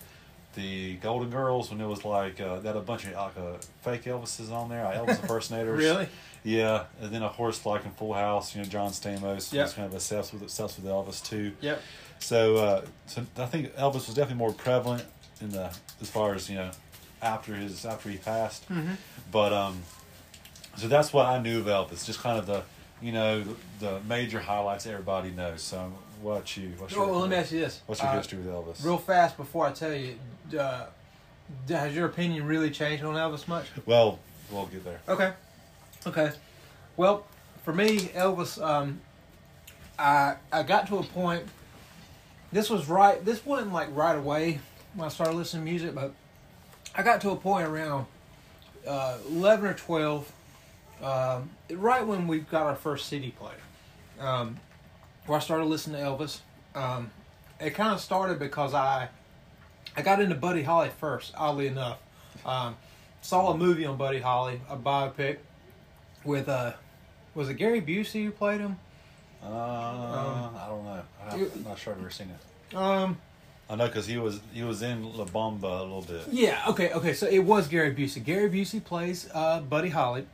the Golden Girls when it was like uh, that a bunch of like uh, fake Elvises on there, Elvis impersonators. Really? Yeah, and then of course like in Full House, you know John Stamos Yep. was kind of obsessed with obsessed with Elvis too. Yep. So, uh, so I think Elvis was definitely more prevalent in the as far as you know after his after he passed. Mm-hmm. But um, so that's what I knew of Elvis, just kind of the you know the, the major highlights everybody knows. So what you what's your Oh, well, let me ask you this. what's your Uh, history with Elvis? Real fast before I tell you, uh, has your opinion really changed on Elvis much? well, we'll get there. Okay. Okay. Well, for me, Elvis, um, I I got to a point. This was right. This wasn't like right away when I started listening to music, but I got to a point around uh, eleven or twelve, um, right when we got our first CD player, um, where I started listening to Elvis. Um, it kind of started because I I got into Buddy Holly first, oddly enough. Um, saw a movie on Buddy Holly, a biopic with uh was it Gary Busey who played him? Uh, I don't know. I'm not sure I've ever seen it. Um I know because he was he was in La Bamba a little bit. yeah, okay, okay. So it was Gary Busey. Gary Busey plays uh Buddy Holly.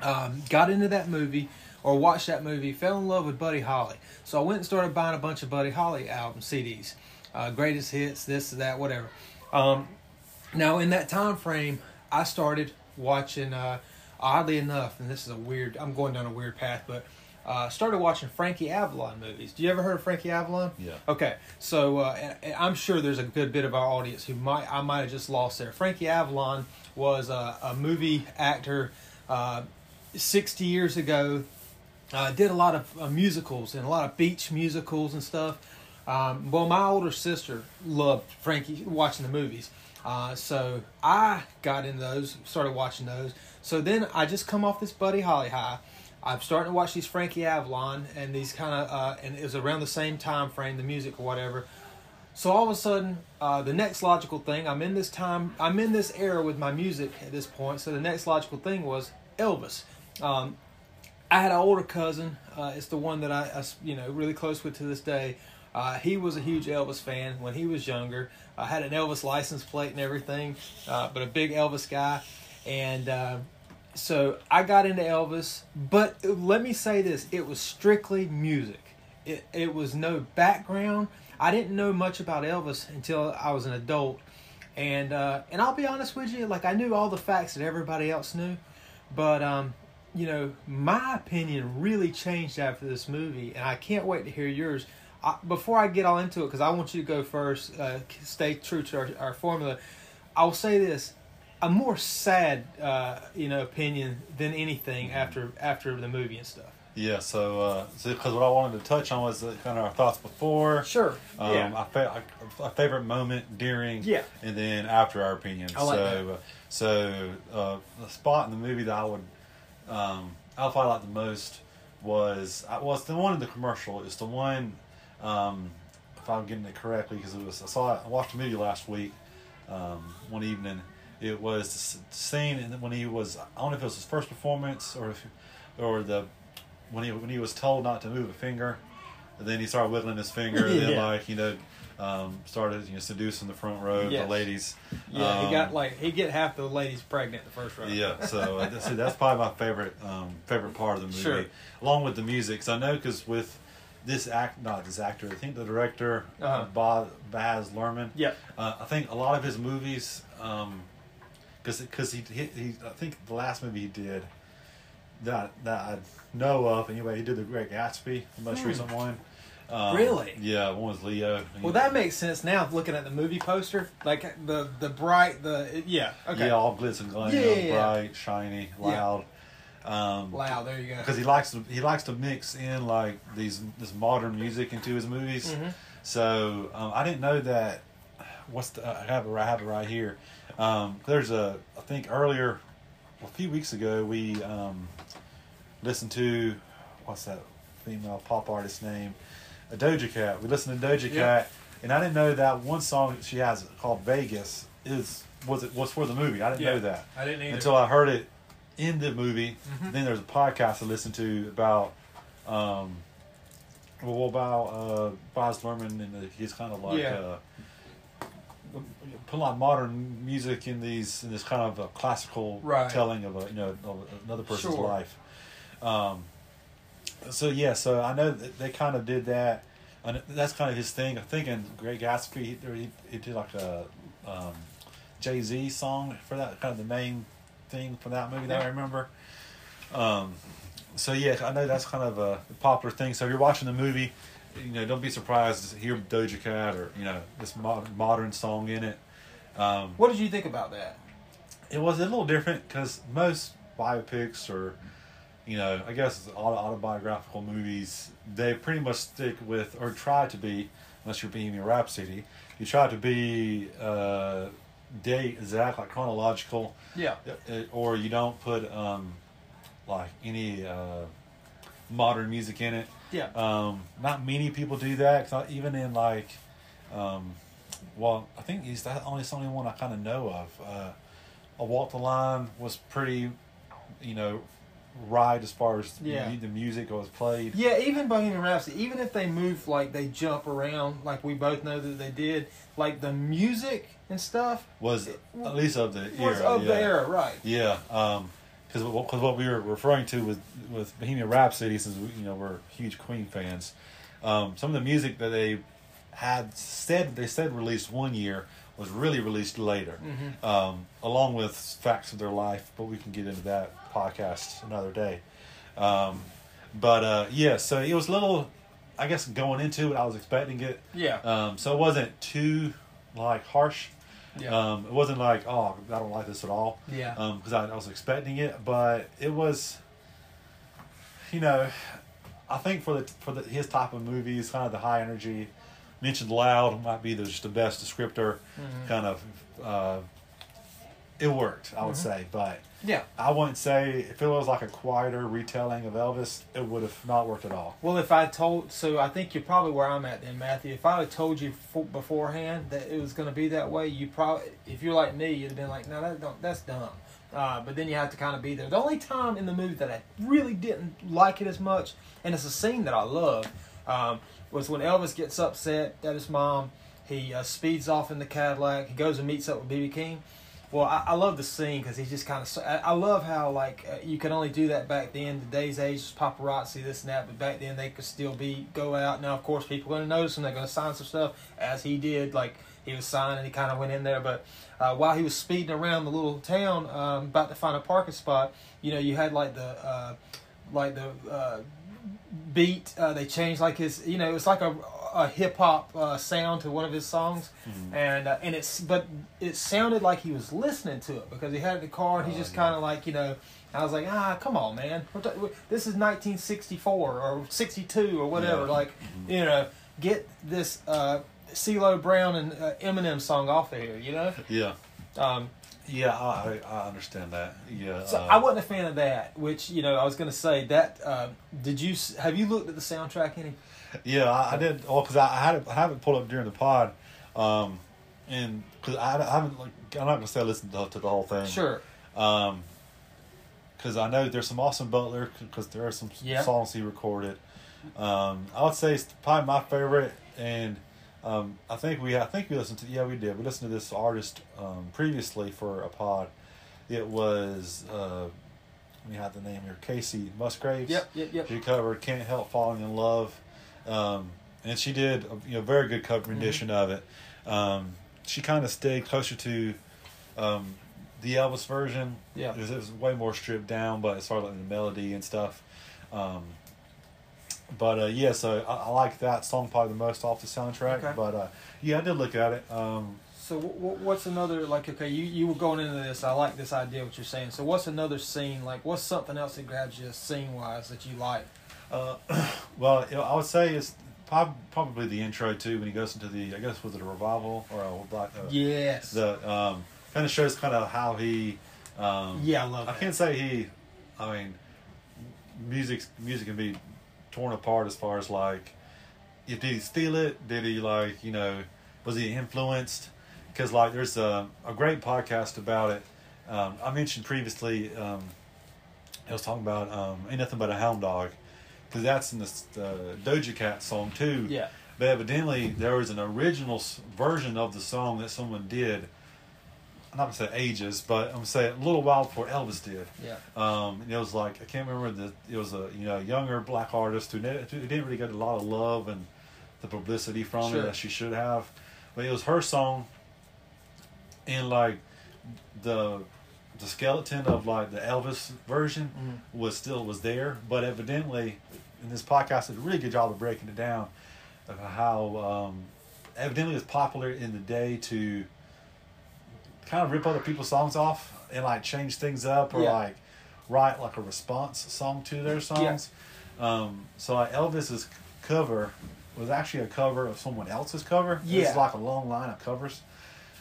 Um, got into that movie, or watched that movie, fell in love with Buddy Holly. So I went and started buying a bunch of Buddy Holly album CDs, uh, greatest hits, this, that, whatever. Um, now in that time frame, I started watching. Uh, oddly enough, and this is a weird. I'm going down a weird path, but uh, started watching Frankie Avalon movies. Do you ever heard of Frankie Avalon? Yeah. Okay, so uh, and- and I'm sure there's a good bit of our audience who might I might have just lost there. Frankie Avalon was a, a movie actor uh, 60 years ago. Uh, did a lot of uh, musicals and a lot of beach musicals and stuff. Um, well, my older sister loved Frankie watching the movies, uh, so I got in those, started watching those. So then I just come off this Buddy Holly high. I'm starting to watch these Frankie Avalon and these kind of, uh, and it was around the same time frame, the music or whatever. So all of a sudden, uh, the next logical thing, I'm in this time, I'm in this era with my music at this point. So the next logical thing was Elvis. Um, I had an older cousin. Uh, it's the one that I, I, you know, really close with to this day. Uh, he was a huge Elvis fan when he was younger. I had an Elvis license plate and everything, uh, but a big Elvis guy. And uh, so I got into Elvis. But let me say this: it was strictly music. It it was no background. I didn't know much about Elvis until I was an adult. And uh, and I'll be honest with you, like I knew all the facts that everybody else knew, but um, you know, my opinion really changed after this movie, and I can't wait to hear yours. I, before I get all into it, because I want you to go first, uh, stay true to our, our formula. I'll say this: a more sad, uh, you know, opinion than anything after after the movie and stuff. Yeah, so uh, so because what I wanted to touch on was uh, kind of our thoughts before, Sure. um, yeah. our, fa- our favorite moment during, Yeah. and then after our opinion. I like so, uh, so uh, the spot in the movie that I would, um, I probably like the most was I was the one in the commercial. It's the one, um, if I'm getting it correctly, because it was I saw I watched the movie last week, um, one evening. It was the scene when he was I don't know if it was his first performance or if, or the when he when he was told not to move a finger, and then he started wiggling his finger, and then Yeah. like you know, um, started you know seducing the front row Yes. the ladies. yeah, he Um, got like he get half the ladies pregnant the first round. yeah, so uh, that's, that's probably my favorite um, favorite part of the movie, Sure. along with the music. Because I know because with this act, not this actor, I think the director, Uh-huh. uh, Bob Baz Luhrmann. Yep. Uh, I think a lot of his movies, because because he, he he I think the last movie he did that that I know of anyway. He did the Great Gatsby, the most Hmm. recent one. Um, Really? Yeah, one was Leo. Well, that makes sense now. Looking at the movie poster, like the the bright, the yeah, okay, Yeah, all glitz and glam, Yeah, yeah, bright, shiny, loud. Um, loud. There you go. because he likes to he likes to mix in like these this modern music into his movies. Mhm. So um, I didn't know that. What's the, I have it I have it right here. Um, there's a I think earlier a few weeks ago we um, listened to what's that female pop artist name? A Doja Cat. We listened to Doja Yeah. Cat, and I didn't know that one song she has called Vegas is was it was for the movie. I didn't Yeah. know that I didn't either. until I heard it in the movie. Mhm. Then there's a podcast I listened to about, um, well, about uh, Baz Luhrmann, and he's kind of like Yeah. uh, put a lot of modern music in these in this kind of a classical Right. telling of a you know of another person's Sure. life. Um, so yeah, so I know that they kind of did that, and that's kind of his thing. I think in Great Gatsby, he, he, he did like a um, Jay Z song for that kind of the main thing for that movie that I remember. Um, so yeah, I know that's kind of a popular thing. So if you're watching the movie, you know, don't be surprised to hear Doja Cat or you know this modern, modern song in it. Um, what did you think about that? it was a little different because most biopics or you know i guess auto- autobiographical movies they pretty much stick with or try to be unless you're Bohemian Rhapsody you try to be uh date exact like chronological Yeah, uh, or you don't put um like any uh modern music in it yeah, um, not many people do that. 'cause I- even in like, um, well, I think he's the only only one I kind of know of. Uh, a Walk the Line was pretty, you know, right as far as Yeah. the, the music was played. yeah. Even Bohemian Rhapsody, even if they move like they jump around, like we both know that they did, like the music and stuff Was at least of the was era. of yeah. the era, right? Yeah, um, because because what we were referring to with with Bohemian Rhapsody, since we, you know we're huge Queen fans, um, some of the music that they had said they said released one year was really released later, Mm-hmm. um, along with facts of their life. But we can get into that podcast another day. Um, but uh, yeah, so it was a little, I guess, going into it, I was expecting it. Yeah. Um, so it wasn't too like harsh. Yeah. Um, it wasn't like, oh, I don't like this at all. Yeah. Because I, I was expecting it, but it was, you know, I think for the for the, his type of movies, kind of the high energy, mentioned loud might be the, just the best descriptor. Mhm. Kind of, uh, it worked, I would Mhm. say, but Yeah. I wouldn't say if it was like a quieter retelling of Elvis, it would have not worked at all. Well, if I told, so I think you're probably where I'm at then, Matthew. If I had told you fo- beforehand that it was going to be that way, you probably, if you're like me, you'd have been like, no, that don't, that's dumb. Uh, but then you have to kind of be there. The only time in the movie that I really didn't like it as much, and it's a scene that I love, um, was when Elvis gets upset at his mom. He uh, speeds off in the Cadillac. He goes and meets up with BB King. Well, I, I love the scene because he's just kind of. I, love how like uh, you could only do that back then. Today's age paparazzi, this and that, but back then they could still be go out. Now, of course, people are going to notice him. They're going to sign some stuff as he did. Like he was signing, he kind of went in there. But uh, while he was speeding around the little town, um, about to find a parking spot, you know, you had like the uh, like the uh, beat. Uh, they changed like his. You know, it was like a a hip hop uh, sound to one of his songs, and uh, and it's but it sounded like he was listening to it because he had the car and he Oh, just yeah. kind of like you know. I was like, ah, come on, man. We're ta- we- This is 1964 or 62 or whatever. Yeah. Like, you know, get this uh, CeeLo Brown and uh, Eminem song off of here. You know. Yeah, Um, yeah, I I understand that. Yeah, so uh, I wasn't a fan of that. Which you know, I was going to say that. Uh, did you have you looked at the soundtrack any? Yeah, I, I did. Well, because I, I had it, I have it pulled up during the pod, um, and because I, I haven't like I'm not gonna say I listened to, to the whole thing. Sure. Um, because I know there's some Austin Butler because there are some Yeah. songs he recorded. Um, I would say it's probably my favorite, and um, I think we I think we listened to yeah we did we listened to this artist um, previously for a pod. It was uh, we had the name here Kacey Musgraves. Yep. Yep. Yep. She covered "Can't Help Falling in Love," um, and she did a you know very good cover Mm-hmm. rendition of it. Um, she kind of stayed closer to um, the Elvis version. Yeah. it was, it was way more stripped down, but as far as like the melody and stuff. Um, but uh, yeah, so I, I like that song probably the most off the soundtrack. Okay. But uh, yeah, I did look at it. Um, So w- w- what's another like? Okay, you you were going into this. I like this idea what you're saying. So what's another scene like? What's something else that grabs you scene wise that you like? Uh, well, you know, I would say it's prob- probably the intro too when he goes into the I guess was it a revival or a black uh, Yes. the um, kind of shows kind of how he um, yeah, I love I that. can't say he I mean music music can be torn apart as far as like if did he steal it did he like you know was he influenced because like there's a, a great podcast about it um, I mentioned previously um, I was talking about um, ain't nothing but a hound dog because that's in the uh, Doja Cat song too Yeah. but evidently, there was an original s- version of the song that someone did. I'm not gonna say ages, but I'm gonna say a little while before Elvis did. Yeah. Um, and it was like I can't remember the. It was a you know younger black artist who, ne- who didn't really get a lot of love and the publicity from Sure. it that she should have, but it was her song. And like the the skeleton of like the Elvis version Mhm. was still was there, but evidently in this podcast did a really good job of breaking it down of how um, evidently it's popular in the day to kind of rip other people's songs off and like change things up or Yeah. like write like a response song to their songs. Um, so like Elvis's cover was actually a cover of someone else's cover. Yeah. It's like a long line of covers.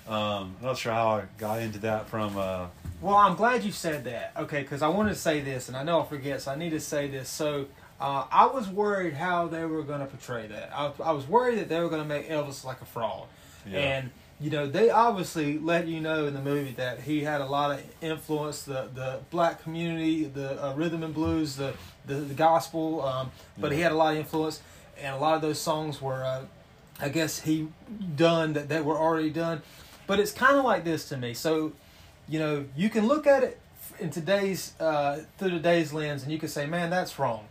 Um, I'm not sure how I got into that from. Uh, Well, I'm glad you said that. Okay, because I wanted to say this, and I know I'll forget, so I need to say this. So uh, I was worried how they were going to portray that. I, I was worried that they were going to make Elvis like a fraud. Yeah. And you know, they obviously let you know in the movie that he had a lot of influence the the black community, the uh, rhythm and blues, the the, the gospel. Um, but he had a lot of influence, and a lot of those songs were, uh, I guess, he done that they were already done. But it's kind of like this to me. So, you know, you can look at it in today's uh, through today's lens, and you can say, man, that's wrong.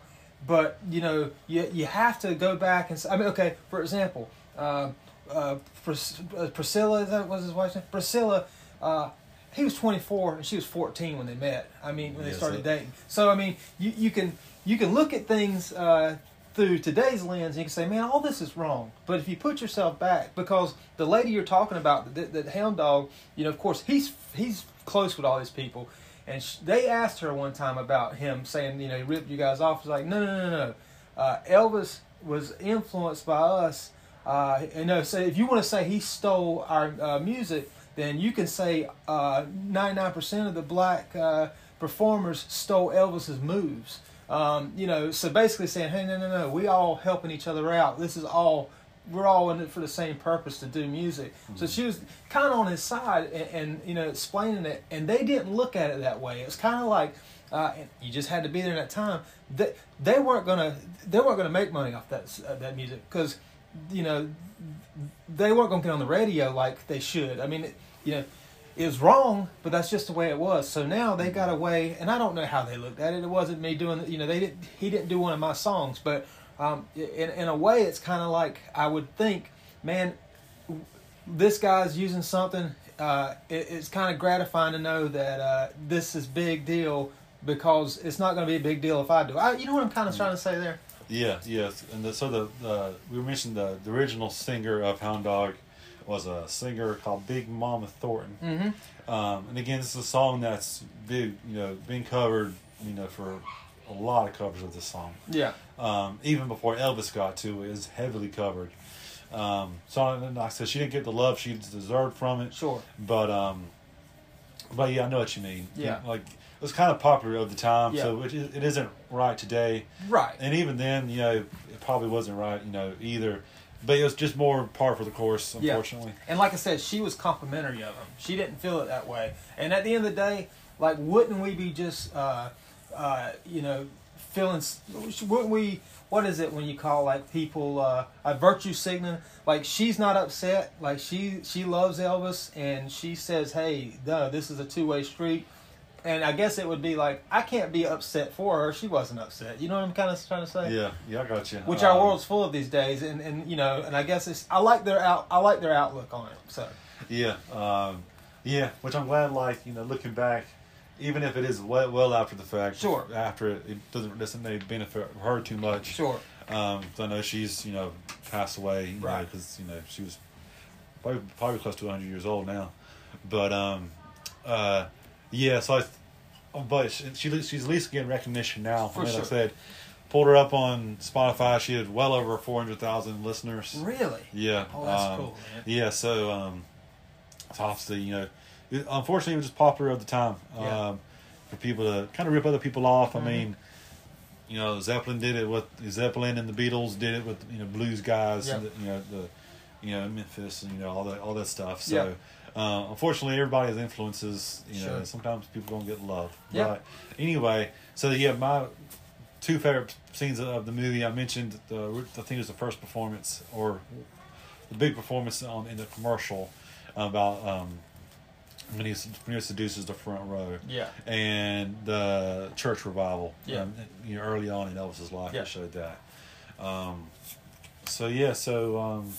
But you know, you you have to go back and say, I mean, okay, for example, uh, uh, Pris- uh, Priscilla, is that was his wife's name? Priscilla. Uh, he was 24 and she was 14 when they met. I mean, when they Yes, started dating. So I mean, you you can you can look at things uh, through today's lens and you can say, man, all this is wrong. But if you put yourself back, because the lady you're talking about, the, the hound dog, you know, of course, he's he's close with all these people. And sh- they asked her one time about him saying, you know, he ripped you guys off. She's like, no, no, no, no. Uh, Elvis was influenced by us. Uh, you know, so if you want to say he stole our uh, music, then you can say uh, 99% of the black uh, performers stole Elvis's moves. Um, you know, so basically saying, hey, no, no, no, we all helping each other out. This is all, we're all in it for the same purpose to do music. So she was kind of on his side and, and, you know, explaining it, and they didn't look at it that way. It was kind of like, uh, you just had to be there in that time. They, they weren't gonna they weren't gonna make money off that uh, that music because you know they weren't gonna get on the radio like they should. I mean, it, you know, it was wrong, but that's just the way it was. So now they got away, and I don't know how they looked at it. It wasn't me doing, you know, they didn't. He didn't do one of my songs, but um, in in a way, it's kind of like I would think, man, this guy's using something. Uh, it, it's kind of gratifying to know that uh, this is big deal because it's not going to be a big deal if I do. I, you know what I'm kind of trying to say there? Yeah, yes, and the, so the uh, we mentioned the, the original singer of Hound Dog was a singer called Big Mama Thornton. Mm-hmm. Um, and again, this is a song that's big, you know, being covered, you know, for a lot of covers of this song. Yeah. Um, even before Elvis got to it, is heavily covered. Um, so like I said, she didn't get the love she deserved from it. Sure. But um, but yeah, I know what you mean. Yeah. like it was kind of popular of the time, Yeah. so it, it isn't right today. Right. And even then, you know, it probably wasn't right, you know, either. But it was just more par for the course, Yeah. unfortunately. And like I said, she was complimentary of him. She didn't feel it that way. And at the end of the day, like, wouldn't we be just, uh, uh, you know, feeling? Wouldn't we? What is it when you call like people uh, a virtue signaling? Like she's not upset. Like she she loves Elvis, and she says, "Hey, no, this is a two way street." And I guess it would be like I can't be upset for her. She wasn't upset. You know what I'm kind of trying to say? Yeah, yeah, I got you. which our Um, world's full of these days and, and you know and i guess it's i like their out i like their outlook on it so Yeah, um, yeah, which I'm glad. Like you know, looking back, even if it is well, well after the fact, Sure. after it, it doesn't necessarily benefit her too much. sure Um, 'cause I know she's you know passed away, you Right. Because you know she was probably probably close to 100 years old now, but um, uh, yeah. So I, th- but she, she she's at least getting recognition now. For I mean, sure. Like I said, pulled her up on Spotify. She had well over 400,000 listeners. really Yeah. oh that's um, cool man Yeah, so um, it's obviously you know, it, unfortunately, it was just popular at the time Yeah. um, for people to kind of rip other people off. Mhm. I mean, you know, Zeppelin did it with Zeppelin and the Beatles did it with you know blues guys, Yeah. and the, you know the you know Memphis and you know all that all that stuff. Yeah. So. Uh, unfortunately, everybody has influences. You know, sometimes people don't get love. Yeah. But anyway, so yeah, my two favorite scenes of the movie. I mentioned the I think it was the first performance or the big performance um, in the commercial about um, when he when he seduces the front row yeah and the church revival. Yeah. um, you know, early on in Elvis's life, Yeah. they showed that. Um, so yeah, so um,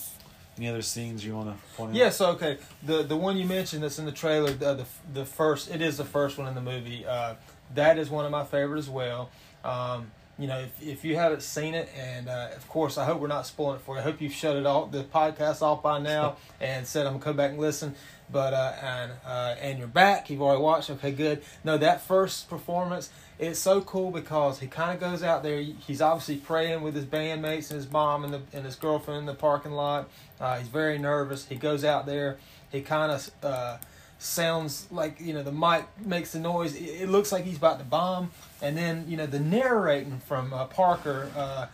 any other scenes you want to point out? yeah so okay the the one you mentioned that's in the trailer the the, the first it is the first one in the movie uh, that is one of my favorite as well um, you know if, if you haven't seen it and uh, of course i hope we're not spoiling it for you i hope you've shut it off the podcast off by now and said i'm gonna come back and listen but uh, and uh, and you're back. You've already watched. Okay good. No that first performance it's so cool because he kind of goes out there. He's obviously praying with his bandmates and his mom and, the, and his girlfriend in the parking lot. Uh, he's very nervous. He goes out there. He kind of uh, sounds like you know the mic makes the noise. It, it looks like he's about to bomb. And then you know the narrating from uh, parker uh,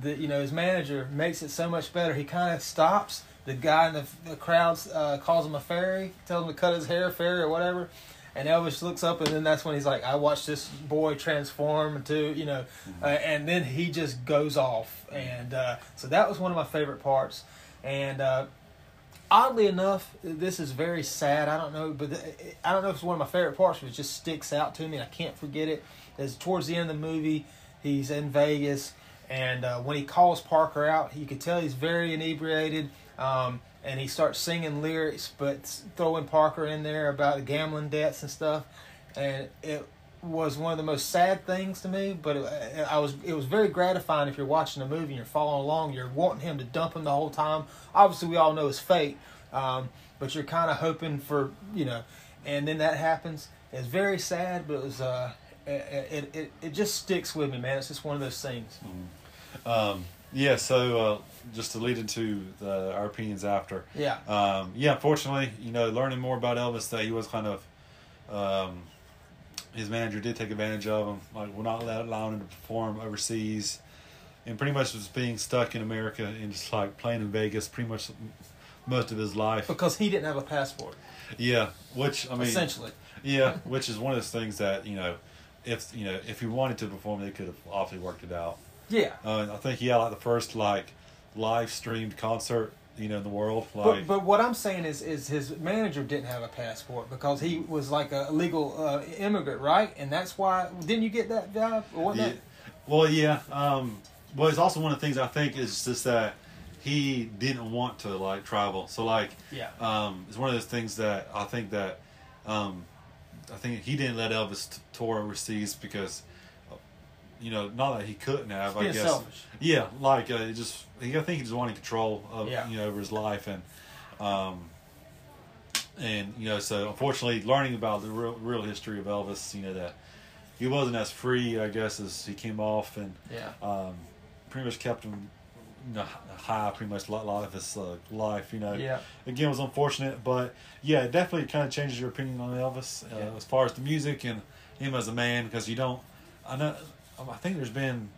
the you know his manager makes it so much better. He kind of stops the guy in the, the crowd uh, calls him a fairy tells him to cut his hair fairy or whatever and Elvis looks up, and then that's when he's like, "I watched this boy transform into, you know," uh, and then he just goes off, and uh, so that was one of my favorite parts. And uh, oddly enough, this is very sad. I don't know, but th- I don't know if it's one of my favorite parts, but it just sticks out to me, and I can't forget it. Is towards the end of the movie, he's in Vegas, and uh, when he calls Parker out, you can tell he's very inebriated, um, and he starts singing lyrics, but throwing Parker in there about the gambling debts and stuff, and it was one of the most sad things to me. But it, I was it was very gratifying if you're watching a movie and you're following along. You're wanting him to dump him the whole time. Obviously, we all know his fate, um, but you're kind of hoping for you know, and then that happens. It's very sad, but it was uh, it, it it just sticks with me, man. It's just one of those things. Um, yeah, so uh, just to lead into the, our opinions after. Yeah. Um, yeah, unfortunately, you know, learning more about Elvis, that he was kind of, um, his manager did take advantage of him. Like, we're not allowing him to perform overseas, and pretty much was being stuck in America and just like playing in Vegas pretty much most of his life. Because he didn't have a passport, Yeah, which I mean, essentially. yeah, which is one of those things that you know, if you know, if he wanted to perform, they could have obviously worked it out. Yeah. Uh, I think he had like the first like live streamed concert, you know, in the world. But, Like, but what I'm saying is, is his manager didn't have a passport because he was like a legal uh, immigrant, right? And that's why didn't you get that vibe? Or yeah, well, yeah. Um, well, it's also one of the things I think is just that he didn't want to like travel. So like, Yeah. um, it's one of those things that I think that, um, I think he didn't let Elvis t- tour overseas because, you know, not that he couldn't have. I guess. selfish. Yeah, like uh, it just he, I think he just wanted control of Yeah. you know over his life and um and you know so unfortunately learning about the real real history of Elvis you know that he wasn't as free I guess as he came off and Yeah. um pretty much kept him high pretty much a lot, lot of his uh, life you know Yeah. again it was unfortunate but yeah it definitely kind of changes your opinion on Elvis uh, Yeah. as far as the music and him as a man because you don't I know I think there's been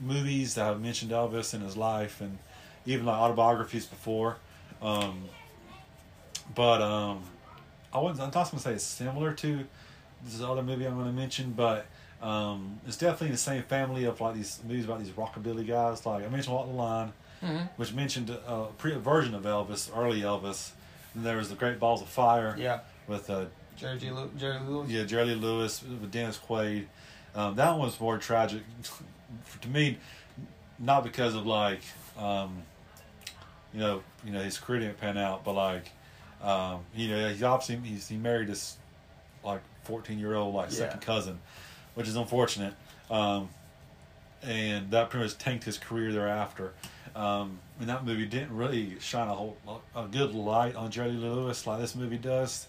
movies that have mentioned Elvis in his life and even like autobiographies before um, but um, I wasn't I'm not gonna say it's similar to this other movie I'm going to mention but um, it's definitely in the same family of like these movies about these rockabilly guys like I mentioned Walk the Line Mhm. which mentioned a pre version of Elvis, early Elvis. And there was the Great Balls of Fire Yeah. with uh, Jerry. Lew- Jerry Lewis. yeah Jerry Lewis with Dennis Quaid. Um, that one was more tragic to me, not because of like um, you know you know his career didn't pan out, but like um, you know he's obviously he's, he married this like fourteen year old like Yeah. second cousin, which is unfortunate. Um, and that pretty much tanked his career thereafter. Um, and that movie didn't really shine a whole a good light on Jerry Lewis like this movie does.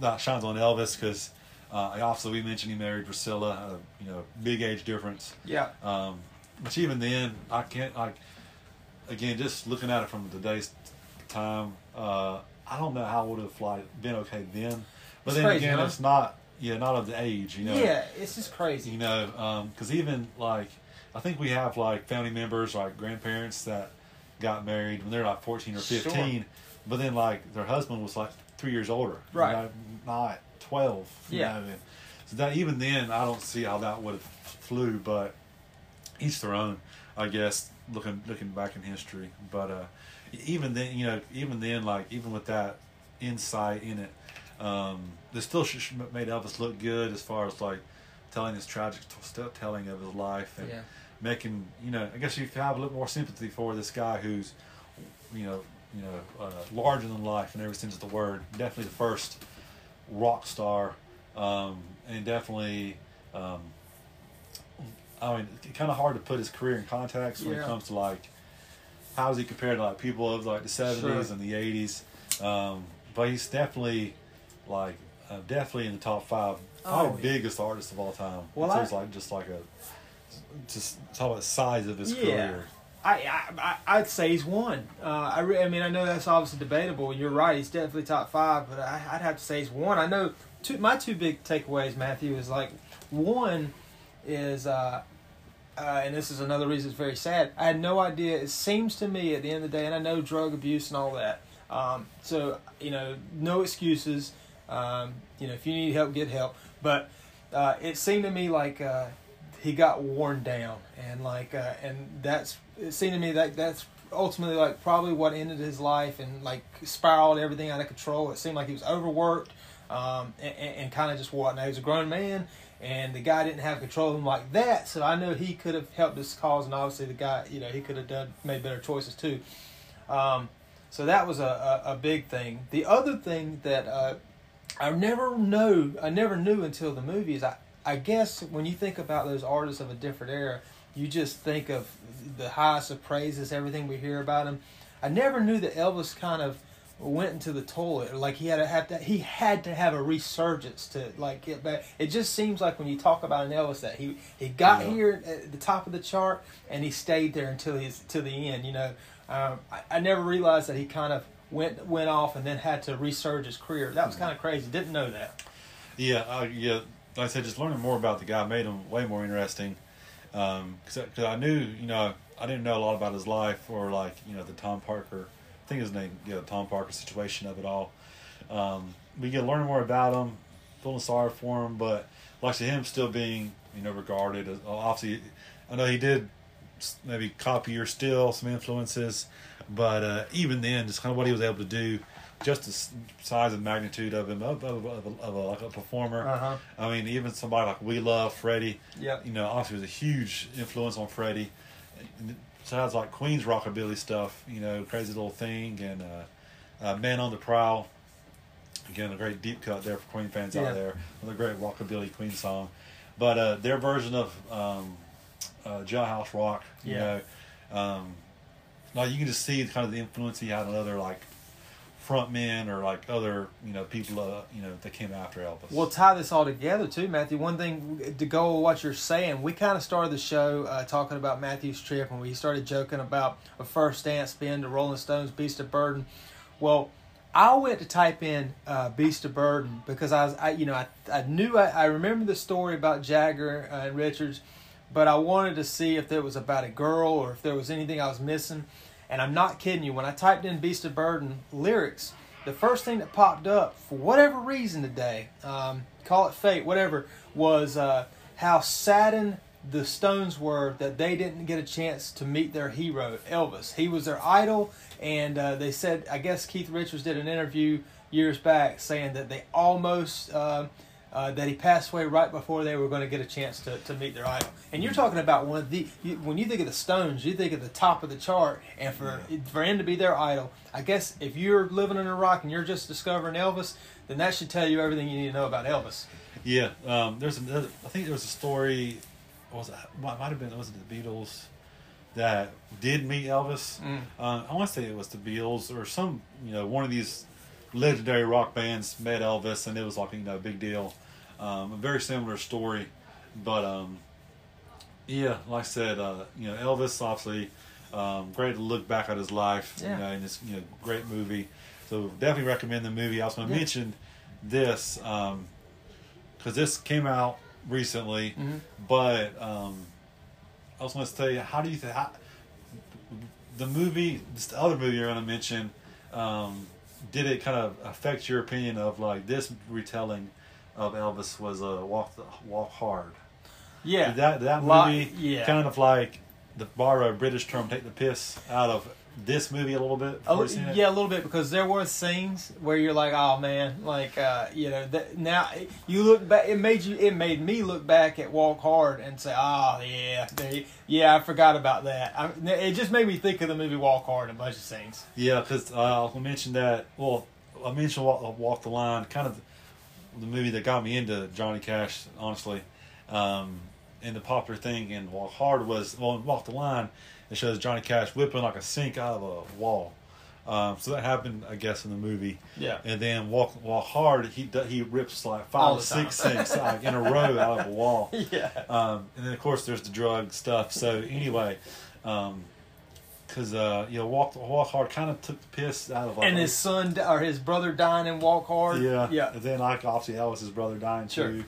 That shines on Elvis because uh, also we mentioned he married Priscilla, uh, you know, big age difference. Yeah. Um, which even then, I can't like. Again, just looking at it from today's time, uh, I don't know how it would have like been okay then. But It's then crazy, again, huh? it's not. Yeah, not of the age, you know. Yeah. It's just crazy. You know, because even like, I think we have like family members, like grandparents that got married when they're like fourteen or Sure. fifteen, but then like their husband was like three years older, you Right. know, not twelve. Yeah. know, and So that even then, I don't see how that would have flew, but each their own, I guess. Looking looking back in history, but uh, even then, you know, even then, like even with that insight in it, um, they still sh- sh- made Elvis look good as far as like telling his tragic t- telling of his life and Yeah. making you know. I guess you have a little more sympathy for this guy who's, you know, you know, uh, larger than life in every sense of the word. Definitely the first rock star, um, and definitely. Um, I mean, kind of hard to put his career in context when Yeah. it comes to like how is he compared to like people of like the seventies Sure. and the eighties. Um, but he's definitely like uh, definitely in the top five, probably Oh, yeah. biggest artist of all time. Well, it's I- like just like a just talk about the size of his Yeah. career. I, I I'd say he's one. Uh, I, re- I mean I know that's obviously debatable. You're right. He's definitely top five, but I, I'd have to say he's one. I know two, my two big takeaways, Matthew, is like one is uh, uh, and this is another reason it's very sad. I had no idea. It seems to me at the end of the day, and I know drug abuse and all that. Um, so you know, no excuses. Um, you know, if you need help, get help. But uh, it seemed to me like uh, he got worn down, and like, uh, and that's it seemed to me that that's ultimately like probably what ended his life and like spiraled everything out of control. It seemed like he was overworked um, and, and kind of just whatnot. He was a grown man, and the guy didn't have control of him like that. So I know he could have helped this cause, and obviously the guy, you know, he could have done made better choices too. Um, so that was a, a, a, big thing. The other thing that uh, I never know, I never knew until the movies. I I guess when you think about those artists of a different era, you just think of the highest of praises, everything we hear about him. I never knew that Elvis kind of went into the toilet. Like he had to have to, he had to have a resurgence to like get back. It just seems like when you talk about an Elvis that he he got yeah. here at the top of the chart and he stayed there until his to the end. You know, um, I, I never realized that he kind of went went off and then had to resurge his career. That was kind of crazy. Didn't know that. Yeah, uh, yeah. Like I said, just learning more about the guy made him way more interesting. Because um, I knew, you know, I didn't know a lot about his life or like, you know, the Tom Parker I think his name, yeah, Tom Parker situation of it all. Um, we get to learn more about him, feeling sorry for him, but like to him still being, you know, regarded as obviously. I know he did maybe copy or steal some influences, but uh, even then, just kind of what he was able to do, just the size and magnitude of him of, of, of, a, of a, like a performer. Uh-huh. I mean, even somebody like We Love Freddie. Yeah. You know, obviously was a huge influence on Freddie sounds like Queen's rockabilly stuff, you know, Crazy Little Thing and uh, uh, Man on the Prowl. Again, a great deep cut there for Queen fans yeah. out there. Another great rockabilly Queen song. But uh, their version of um, uh, Jailhouse Rock, you yeah. know, um, like you can just see kind of the influence he had on other like frontmen or like other you know people uh, you know that came after Elvis. We'll tie this all together too, Matthew. One thing to go with what you're saying, we kind of started the show uh, talking about Matthew's trip, and we started joking about a first dance spin to Rolling Stones' "Beast of Burden." Well, I went to type in uh, "Beast of Burden" because I was, I, you know, I, I knew I, I remember the story about Jagger and Richards, but I wanted to see if there was about a girl or if there was anything I was missing. And I'm not kidding you. When I typed in Beast of Burden lyrics, the first thing that popped up for whatever reason today, um, call it fate, whatever, was uh, how saddened the Stones were that they didn't get a chance to meet their hero, Elvis. He was their idol, and uh, they said, I guess Keith Richards did an interview years back saying that they almost. Uh, uh, that he passed away right before they were going to get a chance to, to meet their idol. And you're talking about one of the you, when you think of the Stones, you think of the top of the chart, and for yeah. for him to be their idol, I guess if you're living in a rock and you're just discovering Elvis, then that should tell you everything you need to know about Elvis. Yeah, um, there's another. I think there was a story. Was it might have been was it the Beatles that did meet Elvis? Mm. Uh, I want to say it was the Beatles or some you know one of these legendary rock bands met Elvis, and it was like you know a big deal. Um, a very similar story, but um, yeah, like I said, uh, you know Elvis obviously um, great to look back at his life. Yeah. You know, and it's you know great movie. So definitely recommend the movie. I was going to yeah. mention this because um, this came out recently, mm-hmm. but um, I was going to tell you how do you think the movie, this other movie you're going to mention. Um, did it kind of affect your opinion of like this retelling of Elvis was a walk the, walk hard? Yeah, did that that movie yeah. kind of like the borrow a British term, take the piss out of this movie a little bit? Oh, yeah, a little bit because there were scenes where you're like, oh man, like uh, you know, that, now you look back. It made you. It made me look back at Walk Hard and say, oh yeah, they, yeah, I forgot about that. I, it just made me think of the movie Walk Hard and a bunch of scenes. Yeah, because uh, I mentioned that. Well, I mentioned Walk, Walk the Line, kind of the movie that got me into Johnny Cash, honestly. Um, and the popular thing in Walk Hard was well, Walk the Line it shows Johnny Cash whipping like a sink out of a wall. Um, so that happened, I guess, in the movie. Yeah. And then Walk Walk Hard, he he rips like five or six sinks like in a row out of a wall. Yeah. Um, and then of course there's the drug stuff. So anyway, um, because uh, you know Walk Walk Hard kind of took the piss out of. Like, and his son or his brother dying in Walk Hard. Yeah. Yeah. And then like obviously Elvis's brother dying sure. too.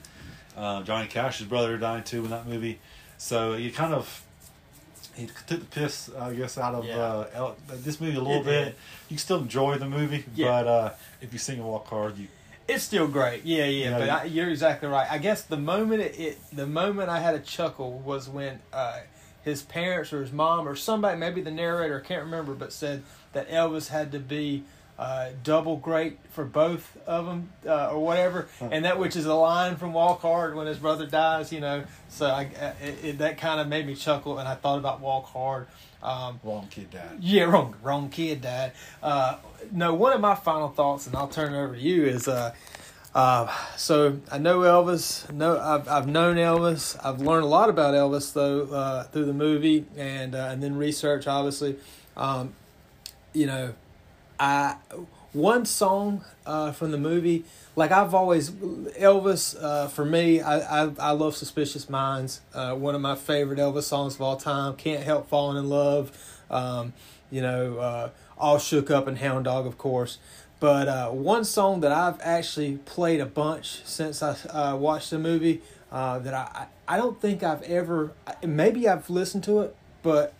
Uh, Johnny Cash's brother dying too in that movie. So you kind of he took the piss, I guess, out of yeah. uh, this movie a little it bit. Did. You can still enjoy the movie, yeah. but uh, if you sing a walk hard, you. It's still great, yeah, yeah. You know, but I, you're exactly right. I guess the moment it, it, the moment I had a chuckle was when uh, his parents or his mom or somebody, maybe the narrator, I can't remember, but said that Elvis had to be uh, double great for both of them uh, or whatever, and that which is a line from Walk Hard when his brother dies, you know. So I, it, it, that kind of made me chuckle, and I thought about Walk Hard. Um, wrong kid died. Yeah, wrong, wrong kid died. Uh, no, one of my final thoughts, and I'll turn it over to you, is uh, uh, so I know Elvis. No, I've I've known Elvis. I've learned a lot about Elvis though uh, through the movie and uh, and then research, obviously. Um, you know, I one song uh, from the movie. Like I've always Elvis uh, for me. I, I I love Suspicious Minds. Uh, one of my favorite Elvis songs of all time. Can't help falling in love. Um, you know, uh, all shook up and Hound Dog, of course. But uh, one song that I've actually played a bunch since I uh, watched the movie that I I don't think I've ever maybe I've listened to it, but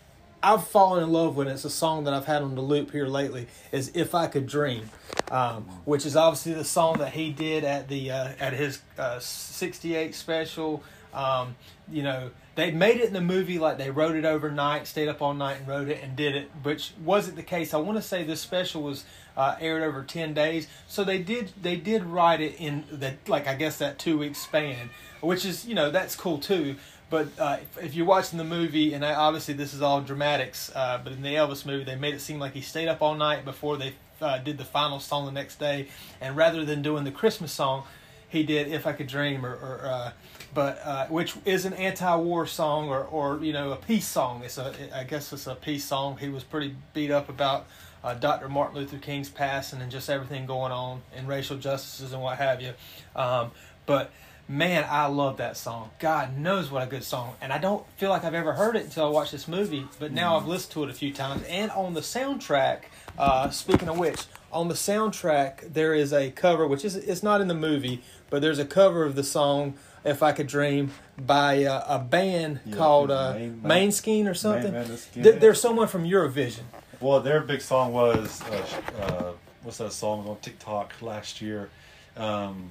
I've fallen in love with it. It's a song that I've had on the loop here lately. Is "If I Could Dream," um, which is obviously the song that he did at the uh, at his '68 uh, special. Um, you know, they made it in the movie like they wrote it overnight, stayed up all night and wrote it and did it, which wasn't the case. I want to say this special was uh, aired over ten days, so they did they did write it in that like I guess that two week span, which is you know that's cool too. But uh, if, you're watching the movie, and I, obviously this is all dramatics, uh, but in the Elvis movie, they made it seem like he stayed up all night before they uh, did the final song the next day, and rather than doing the Christmas song, he did "If I Could Dream" or, or uh, but uh, which is an anti-war song or, or you know a peace song. It's a I guess it's a peace song. He was pretty beat up about uh, Dr. Martin Luther King's passing and just everything going on and racial justices and what have you. Um, but man, I love that song. God knows what a good song. And I don't feel like I've ever heard it until I watched this movie, but now I've listened to it a few times. And on the soundtrack, uh, speaking of which, on the soundtrack there is a cover, which is it's not in the movie, but there's a cover of the song if I Could Dream by uh, a band yeah, called uh, Main, Maneskin or something. Main, there's someone from Eurovision. Well, their big song was uh, uh, what's that song on TikTok last year? Um,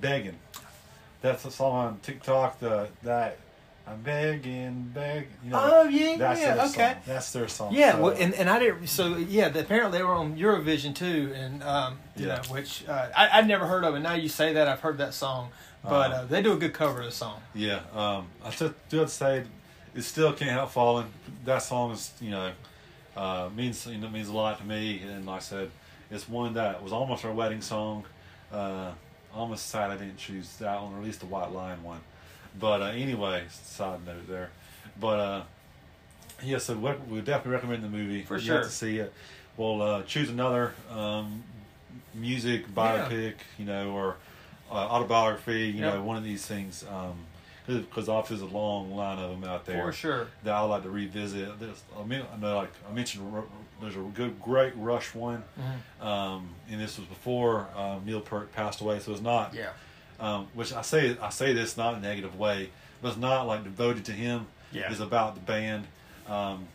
begging. That's the song on TikTok. The that I'm begging, begging. You know, oh yeah, that's yeah, their okay. Song. That's their song. Yeah, so, well, and, and I didn't. So yeah, the, apparently they were on Eurovision too, and um, you yeah. know, which uh, I I'd never heard of. And now you say that, I've heard that song, but um, uh, they do a good cover of the song. Yeah, um, I do have to say, it still can't help falling. That song is you know uh, means you know, means a lot to me. And like I said, it's one that was almost our wedding song. Uh, almost sad I didn't choose that one, or at least the White Lion one. But uh, anyway, side note there. But uh, yeah, so we, definitely recommend the movie. For you sure. to see it. We'll uh, choose another um, music biopic, yeah. you know, or uh, autobiography, you yep. know, one of these things. Um, because obviously there's a long line of them out there. For sure. That I like to revisit. This, I mean, I know, like I mentioned, there's a good, great Rush one, mm-hmm. um, and this was before um, Neil Peart passed away, so it's not. Yeah. Um, which I say, I say this not in a negative way, but it's not like devoted to him. Yeah. It's about the band. Um,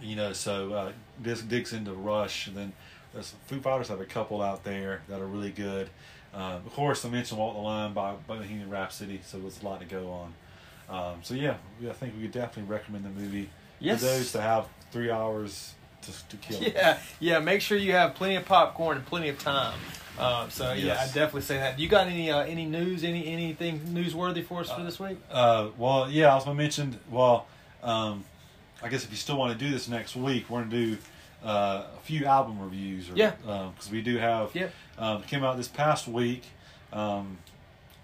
you know, so uh, this digs into Rush, and then there's Foo Fighters have a couple out there that are really good. Uh, of course, I mentioned Walk the Line by Bohemian Rhapsody, so there's a lot to go on. Um, so yeah, I think we could definitely recommend the movie yes. for those to have three hours to, to kill. Yeah, yeah. Make sure you have plenty of popcorn and plenty of time. Uh, so yes. yeah, I definitely say that. You got any uh, any news, any anything newsworthy for us for this week? Uh, well, yeah, I was gonna mention. Well, um, I guess if you still want to do this next week, we're gonna do uh, a few album reviews. Or, yeah. Because um, we do have. Yep. Um, came out this past week. Um,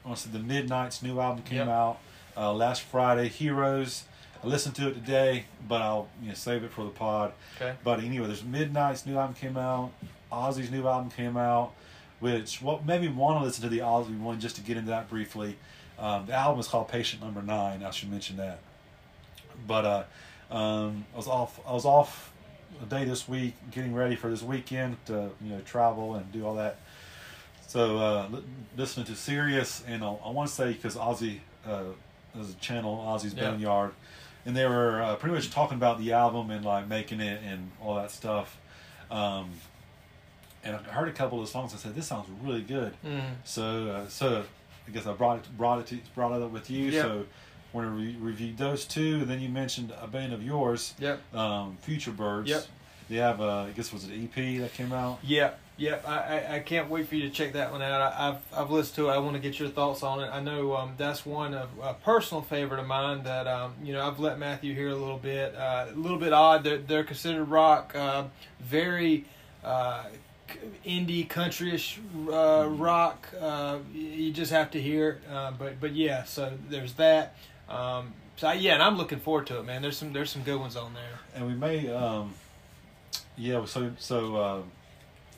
I want to say the Midnight's new album came yep. out uh, last Friday. Heroes. I listened to it today, but I'll you know, save it for the pod. Okay. But anyway, there's Midnight's new album came out. Ozzy's new album came out, which well maybe want to listen to the Ozzy one just to get into that briefly. Um, the album is called Patient Number Nine. I should mention that. But uh, um, I was off. I was off a day this week, getting ready for this weekend to you know travel and do all that. So uh, listening to Sirius, and I, I want to say because Ozzy uh, is a channel, Ozzy's yeah. Boneyard, and they were uh, pretty much talking about the album and like making it and all that stuff. Um, and I heard a couple of the songs. I said, "This sounds really good." Mm. So, uh, so I guess I brought it brought it to, brought it up with you. So we're gonna re- review those two. And then you mentioned a band of yours, Yep. um, Future Birds. Yep. They have, a, I I guess, was it EP that came out? Yep, yep. I, I, I can't wait for you to check that one out. I, I've I've listened to it. I want to get your thoughts on it. I know um, that's one of a personal favorite of mine that um, you know I've let Matthew hear a little bit. Uh, a little bit odd. They're they're considered rock. Uh, very. Uh, indie countryish uh, rock uh, you just have to hear it uh, but but yeah so there's that um, so I, yeah and I'm looking forward to it man there's some there's some good ones on there and we may um yeah so so uh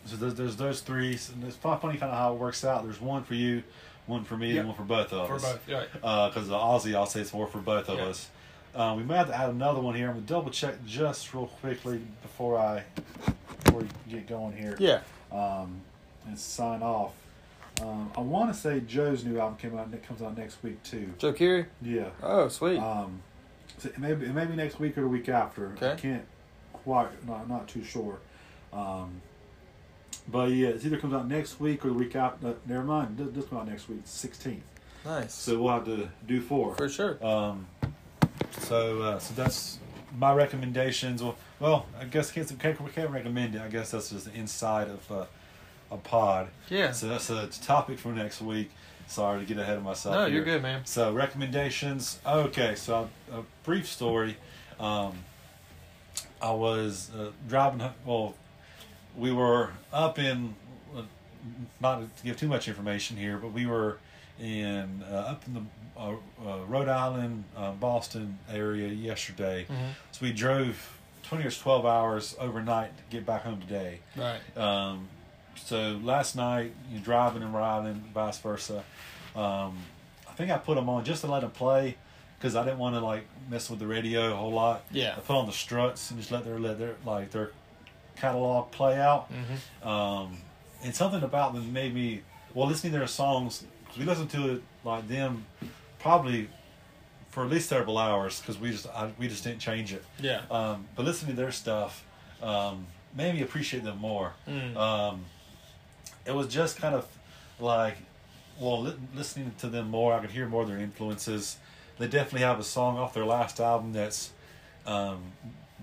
so there's, there's those three and it's funny kind of how it works out there's one for you one for me Yep. and one for both of for us both right because the Ozzy i'll say it's more for both of Yeah. us uh, we might have to add another one here i'm gonna double check just real quickly before i before we get going here yeah um and sign off um, I want to say Joe's new album came out. It comes out next week too. Joe Curie Yeah. oh sweet Um, so it may be, it may be next week or the week after. I Okay. can't quite, not not too sure. Um, but yeah, it either comes out next week or the week after. Uh, never mind, this, this comes out next week, sixteenth. nice So we'll have to do four. for sure Um, so uh, so that's my recommendations. Well, well, I guess can't can't, can't recommend it. I guess that's just the inside of uh, a pod. yeah So that's a topic for next week. Sorry to get ahead of myself. no here. you're good man So recommendations. Okay, so a brief story. Um, I was uh, driving. Well, we were up in. Not to give too much information here, but we were in uh, up in the uh, uh, Rhode Island, uh, Boston area yesterday. Mhm. So we drove twenty or twelve hours overnight to get back home today. right Um, so last night, you driving and riding, vice versa. Um, I think I put them on just to let them play because I didn't want to like mess with the radio a whole lot. Yeah. I put on the Struts and just let their let their like their catalog play out. mm-hmm. Um, and something about them made me well listening to their songs. 'cause we listened to it like them probably for at least several hours because we just I, we just didn't change it. yeah Um, but listening to their stuff um, made me appreciate them more. Mm. Um, it was just kind of like, well, li- listening to them more, I could hear more of their influences. They definitely have a song off their last album that's um,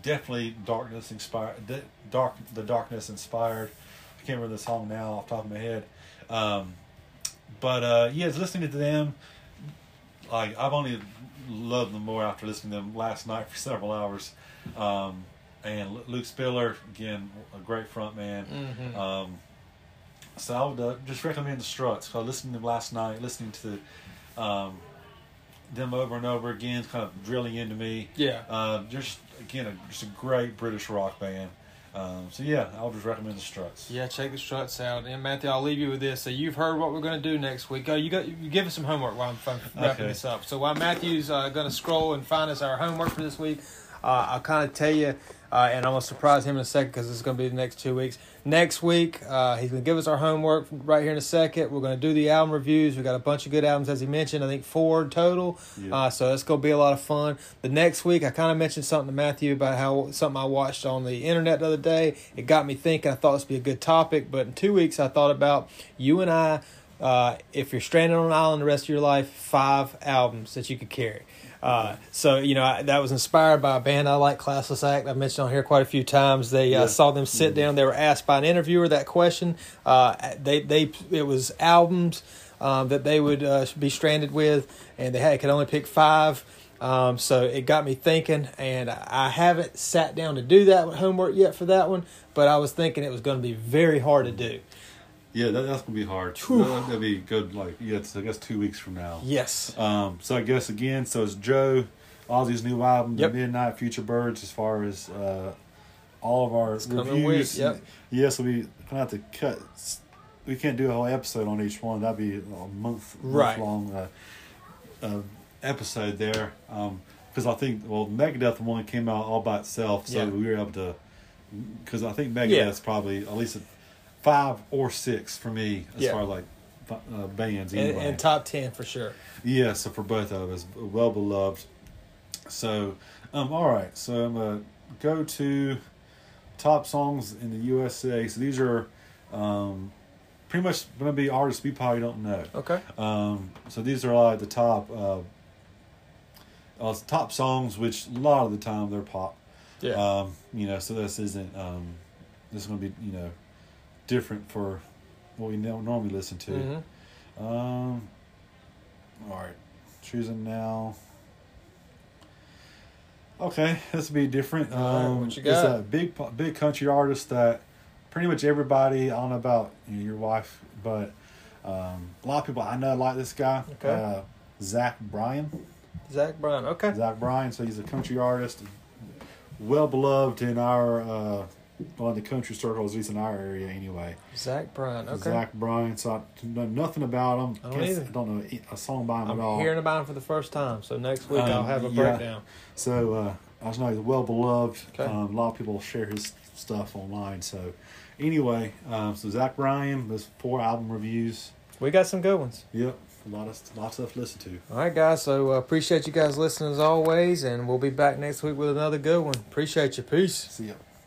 definitely darkness inspired. da- Dark, the darkness inspired. I can't remember the song now off the top of my head. Um, but uh, yeah, listening to them. Like I've only loved them more after listening to them last night for several hours. Um, and Luke Spiller again, a great front man. Mhm. Um, so I would uh, just recommend the Struts. So I listened to them last night, listening to um, them over and over again, kind of drilling into me. yeah Uh, just again, a, just a great British rock band. Um, so yeah, I'll just recommend the Struts. Yeah, check the Struts out. And Matthew, I'll leave you with this. So you've heard what we're going to do next week. Oh, you got you give us some homework while I'm wrapping Okay. this up. So while Matthew's uh, going to scroll and find us our homework for this week, uh, I'll kind of tell you, uh, and I'm going to surprise him in a second because it's going to be the next two weeks. Next week, uh, he's going to give us our homework right here in a second. We're going to do the album reviews. We got a bunch of good albums, as he mentioned. I think four total. Yeah. Uh, so it's going to be a lot of fun. The next week, I kind of mentioned something to Matthew about how something I watched on the internet the other day. It got me thinking. I thought this would be a good topic. But in two weeks, I thought about you and I. Uh, if you're stranded on an island the rest of your life, five albums that you could carry. Uh, so you know I, that was inspired by a band I like, Classless Act. I've mentioned on here quite a few times. They uh, Yeah. saw them sit down. They were asked by an interviewer that question. Uh, they they it was albums um, that they would uh, be stranded with, and they had, could only pick five. Um, so it got me thinking, and I haven't sat down to do that homework yet for that one. But I was thinking it was going to be very hard to do. Yeah, that, that's gonna be hard. That, that'd be good. Like yeah, it's, I guess two weeks from now. Yes. Um, so I guess again, so it's Joe, Ozzy's new album, Yep. The Midnight Future Birds, as far as uh, all of our It's reviews. yep. Yes, we gonna have to cut. We can't do a whole episode on each one. That'd be a month, Right. month long uh, uh, episode there. Um, Because I think well, Megadeth one came out all by itself, so Yeah. we were able to. Because I think Megadeth's Yeah. probably at least a five or six for me as Yeah. far as like uh, bands. And, Anyway. and top ten for sure. Yeah, so for both of us, well beloved. So, um, all right. So I'm gonna go to top songs in the USA. So these are um, pretty much gonna be artists we probably don't know. Okay. Um, so these are like the top uh, uh, top songs, which a lot of the time they're pop. Yeah. Um, you know, so this isn't um, this is going to be you know different for what we normally listen to. Mhm. Um, all right, choosing now. Okay, this will be different. Right, Um, what you It's got? a big, big country artist that pretty much everybody. I don't know about you know, your wife, but um, a lot of people I know like this guy. Okay. Uh, Zach Bryan. Zach Bryan. Okay. Zach Bryan. So he's a country artist, well beloved in our uh, well in the country circles, at least in our area anyway. Zach Bryan, Okay. Zach Bryan. So I know nothing about him. I don't Guess- either. I don't know a song by him at all. I'm at all. hearing about him for the first time, so next week I'll Um, have a yeah. breakdown. So uh, I just know he's well beloved. Okay. Um, a lot of people share his stuff online. So anyway, um, so Zach Bryan, there's four album reviews. We got some good ones. Yep, a lot of lot of stuff to listen to. All right, guys. So uh, appreciate you guys listening as always, and we'll be back next week with another good one. Appreciate you. Peace. See ya.